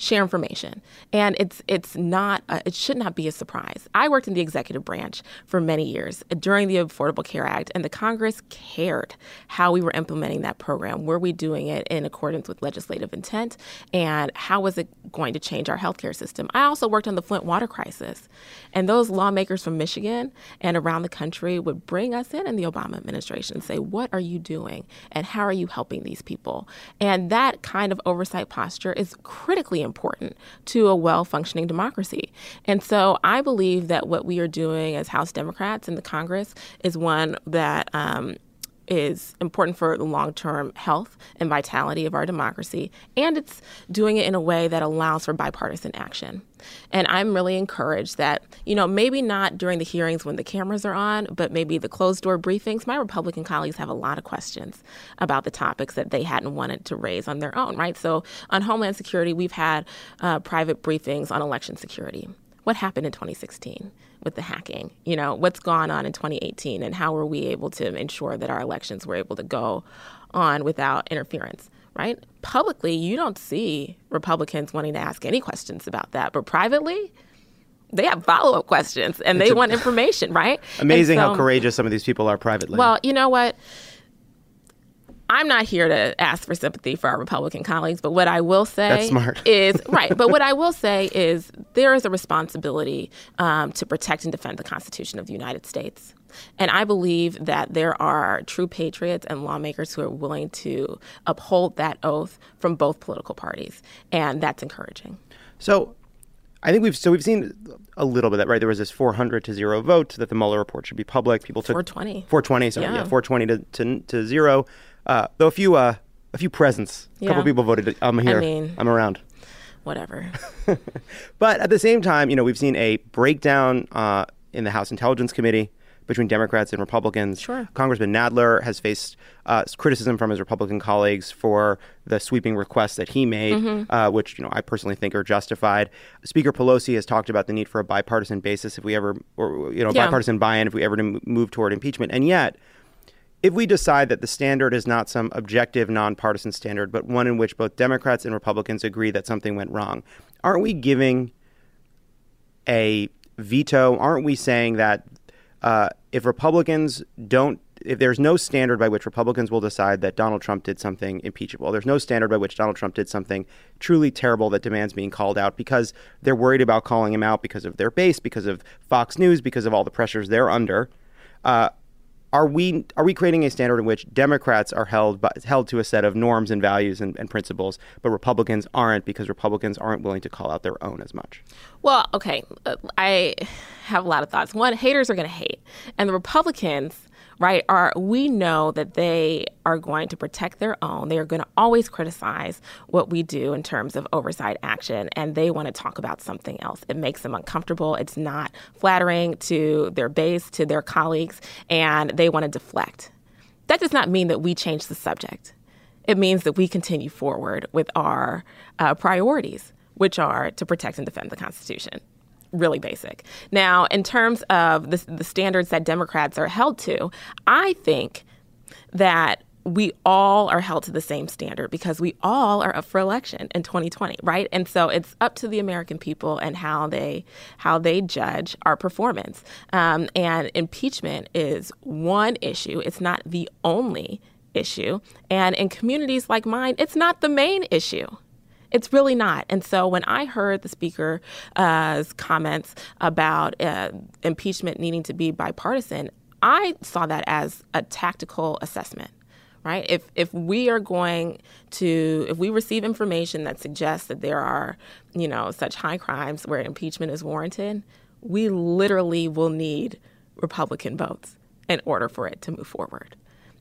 share information. And it's it's not a, it should not be a surprise. I worked in the executive branch for many years during the Affordable Care Act and the Congress cared how we were implementing that program. Were we doing it in accordance with legislative intent and how was it going to change our healthcare system? I also worked on the Flint water crisis. And those lawmakers from Michigan and around the country would bring us in in the Obama administration and say, "What are you doing and how are you helping these people?" And that kind of oversight posture is critically important important to a well functioning democracy. And so I believe that what we are doing as House Democrats in the Congress is one that um, is important for the long term health and vitality of our democracy. And it's doing it in a way that allows for bipartisan action. And I'm really encouraged that, you know, maybe not during the hearings when the cameras are on, but maybe the closed door briefings, my Republican colleagues have a lot of questions about the topics that they hadn't wanted to raise on their own, right? So on Homeland Security, we've had uh, private briefings on election security. What happened in 2016? With the hacking? You know, what's gone on in 2018 and how were we able to ensure that our elections were able to go on without interference? Right? Publicly, you don't see Republicans wanting to ask any questions about that, but privately, they have follow up questions and it's they a, want information, right? *laughs* Amazing so, how courageous some of these people are privately. Well, you know what? I'm not here to ask for sympathy for our Republican colleagues, but what I will say *laughs* is right. But what I will say is there is a responsibility um, to protect and defend the Constitution of the United States. And I believe that there are true patriots and lawmakers who are willing to uphold that oath from both political parties. And that's encouraging. So I think we've so we've seen a little bit of that, right? There was this 400 to zero vote that the Mueller report should be public. People took 420. 420, sorry, yeah, yeah 420 to, to, to zero. Uh, though a few uh, a few presents, a couple people voted. I'm here. I mean, I'm around. Whatever. *laughs* but at the same time, you know, we've seen a breakdown uh, in the House Intelligence Committee between Democrats and Republicans. Sure. Congressman Nadler has faced uh, criticism from his Republican colleagues for the sweeping requests that he made, mm-hmm. uh, which you know I personally think are justified. Speaker Pelosi has talked about the need for a bipartisan basis if we ever, or you know, yeah. bipartisan buy-in if we ever to move toward impeachment. And yet, if we decide that the standard is not some objective, nonpartisan standard, but one in which both Democrats and Republicans agree that something went wrong, aren't we giving a veto? Aren't we saying that uh, if Republicans don't, if there's no standard by which Republicans will decide that Donald Trump did something impeachable, there's no standard by which Donald Trump did something truly terrible that demands being called out because they're worried about calling him out because of their base, because of Fox News, because of all the pressures they're under. Uh, are we are we creating a standard in which Democrats are held by, held to a set of norms and values and, and, principles, but Republicans aren't because Republicans aren't willing to call out their own as much? Well, okay, uh, I have a lot of thoughts. One, haters are going to hate, and the Republicans right, are we know that they are going to protect their own. They are going to always criticize what we do in terms of oversight action, and they want to talk about something else. It makes them uncomfortable. It's not flattering to their base, to their colleagues, and they want to deflect. That does not mean that we change the subject. It means that we continue forward with our uh, priorities, which are to protect and defend the Constitution really basic. Now, in terms of the, the standards that Democrats are held to, I think that we all are held to the same standard because we all are up for election in 2020 right? And so it's up to the american people and how they how they judge our performance. Um, and impeachment is one issue. It's not the only issue. And in communities like mine it's not the main issue it's really not. And so when I heard the speaker's uh, comments about uh, impeachment needing to be bipartisan, I saw that as a tactical assessment right? If if we are going to if we receive information that suggests that there are, you know, such high crimes where impeachment is warranted, we literally will need Republican votes in order for it to move forward.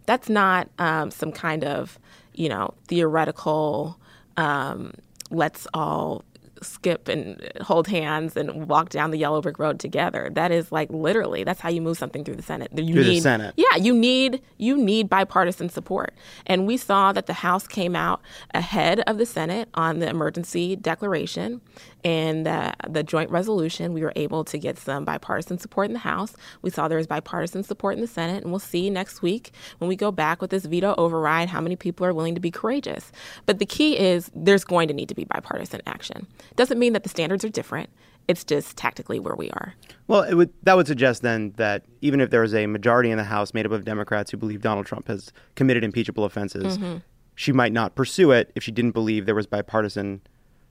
That's not um, some kind of, you know, theoretical um, let's all skip and hold hands and walk down the yellow brick road together. That is like literally that's how you move something through the Senate. You through need, the Senate. Yeah, you need you need bipartisan support. And we saw that the House came out ahead of the Senate on the emergency declaration and uh, the joint resolution. We were able to get some bipartisan support in the House. We saw there was bipartisan support in the Senate, and we'll see next week when we go back with this veto override how many people are willing to be courageous. But the key is there's going to need to be bipartisan action. Doesn't mean that the standards are different. It's just tactically where we are. Well, would, that would suggest then that even if there is a majority in the House made up of Democrats who believe Donald Trump has committed impeachable offenses, mm-hmm. she might not pursue it if she didn't believe there was bipartisan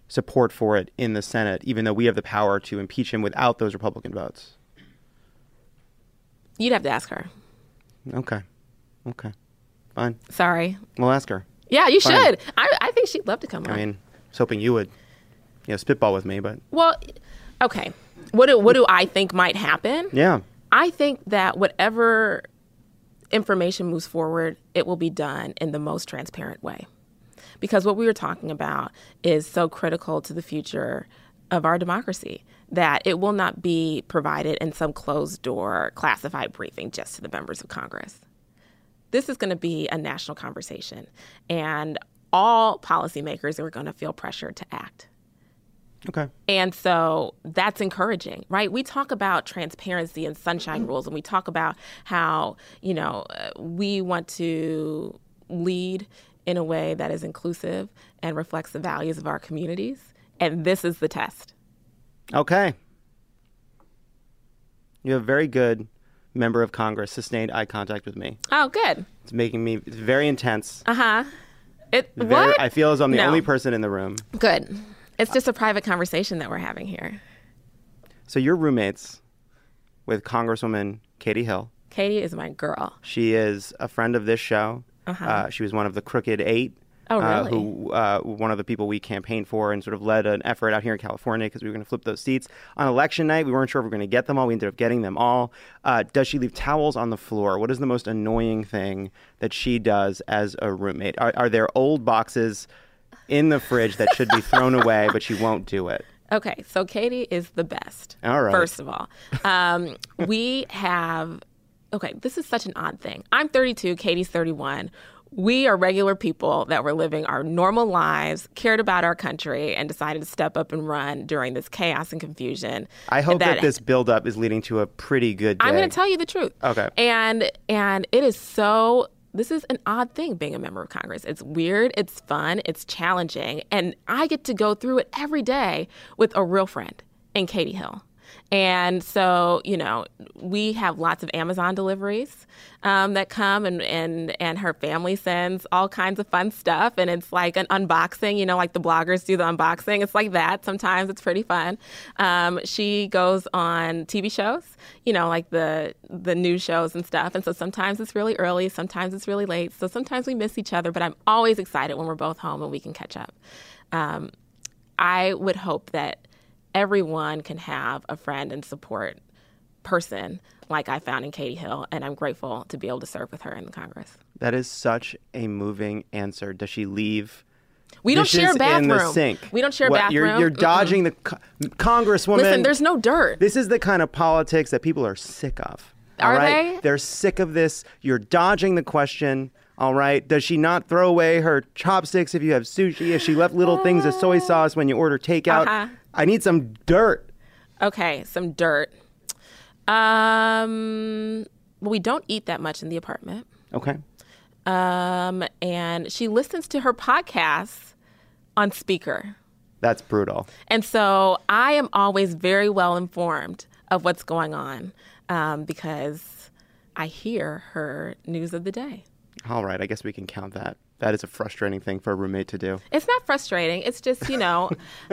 support for it in the Senate, even though we have the power to impeach him without those Republican votes. You'd have to ask her. Okay. Okay. Fine. Sorry. We'll ask her. Yeah, you Fine. should. I, I think she'd love to come I on. I mean, I was hoping you would you know, spitball with me, but well, okay. What do what do I think might happen? Yeah, I think that whatever information moves forward, it will be done in the most transparent way, because what we were talking about is so critical to the future of our democracy that it will not be provided in some closed door classified briefing just to the members of Congress. This is going to be a national conversation, and all policymakers are going to feel pressure to act. Okay. And so that's encouraging, right? We talk about transparency and sunshine rules, and we talk about how, you know, uh, we want to lead in a way that is inclusive and reflects the values of our communities. And this is the test. Okay. You have a very good member of Congress sustained eye contact with me. Oh, good. It's making me it's very intense. Uh huh. It very, what? I feel as though I'm the no. only person in the room. Good. It's just a private conversation that we're having here. So you're roommates with Congresswoman Katie Hill. Katie is my girl. She is a friend of this show. Uh-huh. Uh, she was one of the Crooked Eight. Oh, uh, who uh, one of the people we campaigned for and sort of led an effort out here in California because we were going to flip those seats on election night. We weren't sure if we were going to get them all. We ended up getting them all. Uh, does she leave towels on the floor? What is the most annoying thing that she does as a roommate? Are, are there old boxes in the fridge that should be thrown *laughs* away, but she won't do it? Okay, so Katie is the best. All right. First of all, um, we have. Okay, this is such an odd thing. I'm 32. Katie's 31. We are regular people that were living our normal lives, cared about our country, and decided to step up and run during this chaos and confusion. I hope that, this buildup is leading to a pretty good day. I'm going to tell you the truth. Okay. And and it is so this is an odd thing being a member of Congress. It's weird, it's fun, it's challenging, and I get to go through it every day with a real friend in Katie Hill. And so, you know, we have lots of Amazon deliveries um, that come, and, and and her family sends all kinds of fun stuff, and it's like an unboxing. You know, like the bloggers do the unboxing. It's like that. Sometimes it's pretty fun. Um, she goes on TV shows, you know, like the the news shows and stuff. And so sometimes it's really early, sometimes it's really late. So sometimes we miss each other, but I'm always excited when we're both home and we can catch up. Um, I would hope that everyone can have a friend and support person like I found in Katie Hill, and I'm grateful to be able to serve with her in the Congress. That is such a moving answer. Does she leave? We don't share a bathroom. In the sink. We don't share a What, bathroom. You're, you're Mm-mm. dodging the co- congresswoman. Listen, there's no dirt. This is the kind of politics that people are sick of. all Are right? they? They're sick of this. You're dodging the question. All right. Does she not throw away her chopsticks if you have sushi? If she left little things of soy sauce when you order takeout? Uh-huh. I need some dirt. Okay, some dirt. Um, well, we don't eat that much in the apartment. Okay. Um, and she listens to her podcasts on speaker. That's brutal. And so I am always very well informed of what's going on um, because I hear her news of the day. All right. I guess we can count that. That is a frustrating thing for a roommate to do. It's not frustrating. It's just, you know,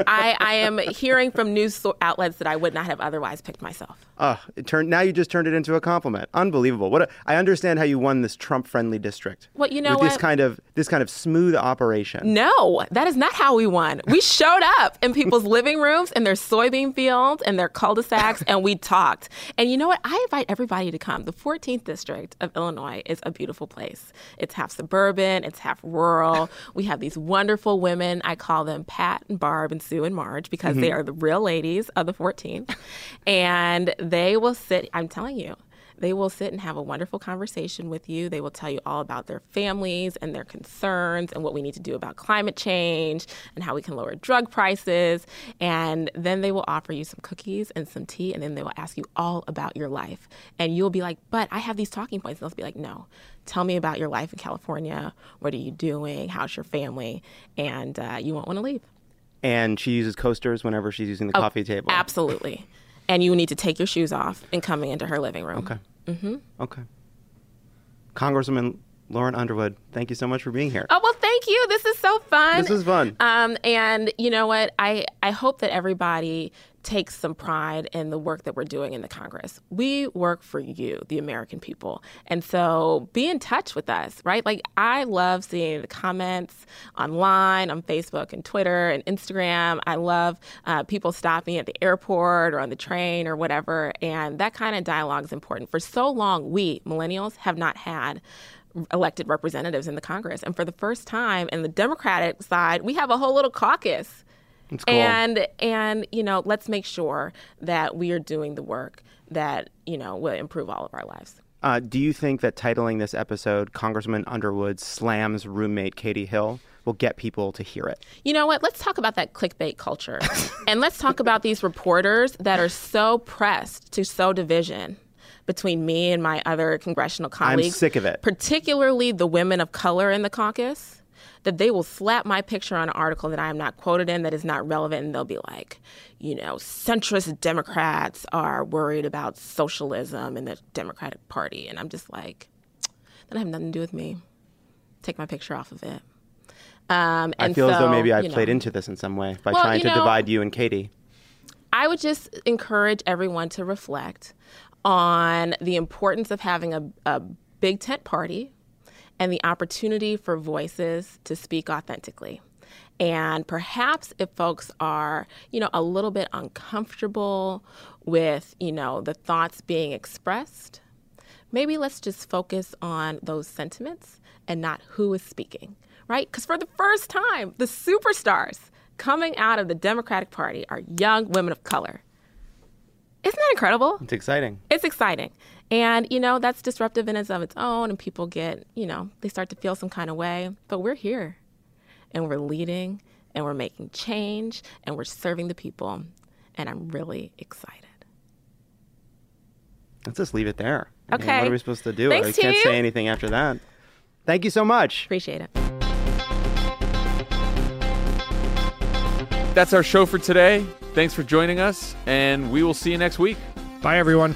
I, I am hearing from news outlets that I would not have otherwise picked myself. Uh, it turned now you just turned it into a compliment. Unbelievable. What a, I understand how you won this Trump-friendly district. Well, you know with this kind of this kind of smooth operation. No, that is not how we won. We showed up in people's living rooms, in their soybean fields, and their cul-de-sacs, and we talked. And you know what? I invite everybody to come. The 14th district of Illinois is a beautiful place. It's half suburban, it's half rural. We have these wonderful women. I call them Pat and Barb and Sue and Marge because they Mhm. are the real ladies of the 14th. And they will sit, I'm telling you, they will sit and have a wonderful conversation with you. They will tell you all about their families and their concerns and what we need to do about climate change and how we can lower drug prices. And then they will offer you some cookies and some tea, and then they will ask you all about your life. And you'll be like, But I have these talking points. And they'll be like, No, tell me about your life in California. What are you doing? How's your family? And uh, you won't want to leave. And she uses coasters whenever she's using the Oh, coffee table. Absolutely. And you need to take your shoes off and coming into her living room. Okay. Mm-hmm. Okay. Congresswoman Lauren Underwood, thank you so much for being here. Oh well, thank you. This is so fun. This is fun. Um, and you know what? I I hope that everybody takes some pride in the work that we're doing in the Congress. We work for you, the American people, and so be in touch with us, right? Like I love seeing the comments online on Facebook and Twitter and Instagram. I love uh, people stopping at the airport or on the train or whatever, and that kind of dialogue is important. For so long, we millennials have not had elected representatives in the Congress. And for the first time in the Democratic side, we have a whole little caucus. It's cool. And and you know, let's make sure that we are doing the work that, you know, will improve all of our lives. Uh, do you think that titling this episode Congressman Underwood slams roommate Katie Hill will get people to hear it? You know what? Let's talk about that clickbait culture. *laughs* and let's talk about these reporters that are so pressed to sow division between me and my other congressional colleagues. I'm sick of it. Particularly the women of color in the caucus. That they will slap my picture on an article that I am not quoted in that is not relevant, and they'll be like, you know, centrist Democrats are worried about socialism in the Democratic Party. And I'm just like, that have nothing to do with me. Take my picture off of it. Um, I and feel as though maybe I you played into this in some way by Well, trying to know- divide you and Katie. I would just encourage everyone to reflect on the importance of having a, a big tent party and the opportunity for voices to speak authentically. And perhaps if folks are, you know, a little bit uncomfortable with, you know, the thoughts being expressed, maybe let's just focus on those sentiments and not who is speaking, right? Because for the first time, the superstars coming out of the Democratic Party are young women of color. Isn't that incredible? It's exciting. It's exciting. And, you know, that's disruptive in and of its own, and people get, you know, they start to feel some kind of way. But we're here, and we're leading, and we're making change, and we're serving the people. And I'm really excited. Let's just leave it there. I mean, Okay. what are we supposed to do? Thanks, I can't team. say anything after that. Thank you so much. Appreciate it. That's our show for today. Thanks for joining us, and we will see you next week. Bye, everyone.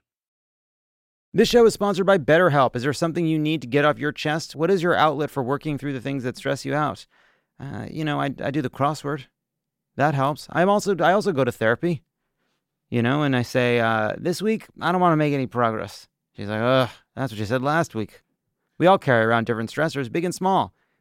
This show is sponsored by BetterHelp. Is there something you need to get off your chest? What is your outlet for working through the things that stress you out? Uh, you know, I, I do the crossword. That helps. I'm also I also go to therapy. You know, and I say, uh, this week I don't want to make any progress. She's like, ugh, that's what you said last week. We all carry around different stressors, big and small.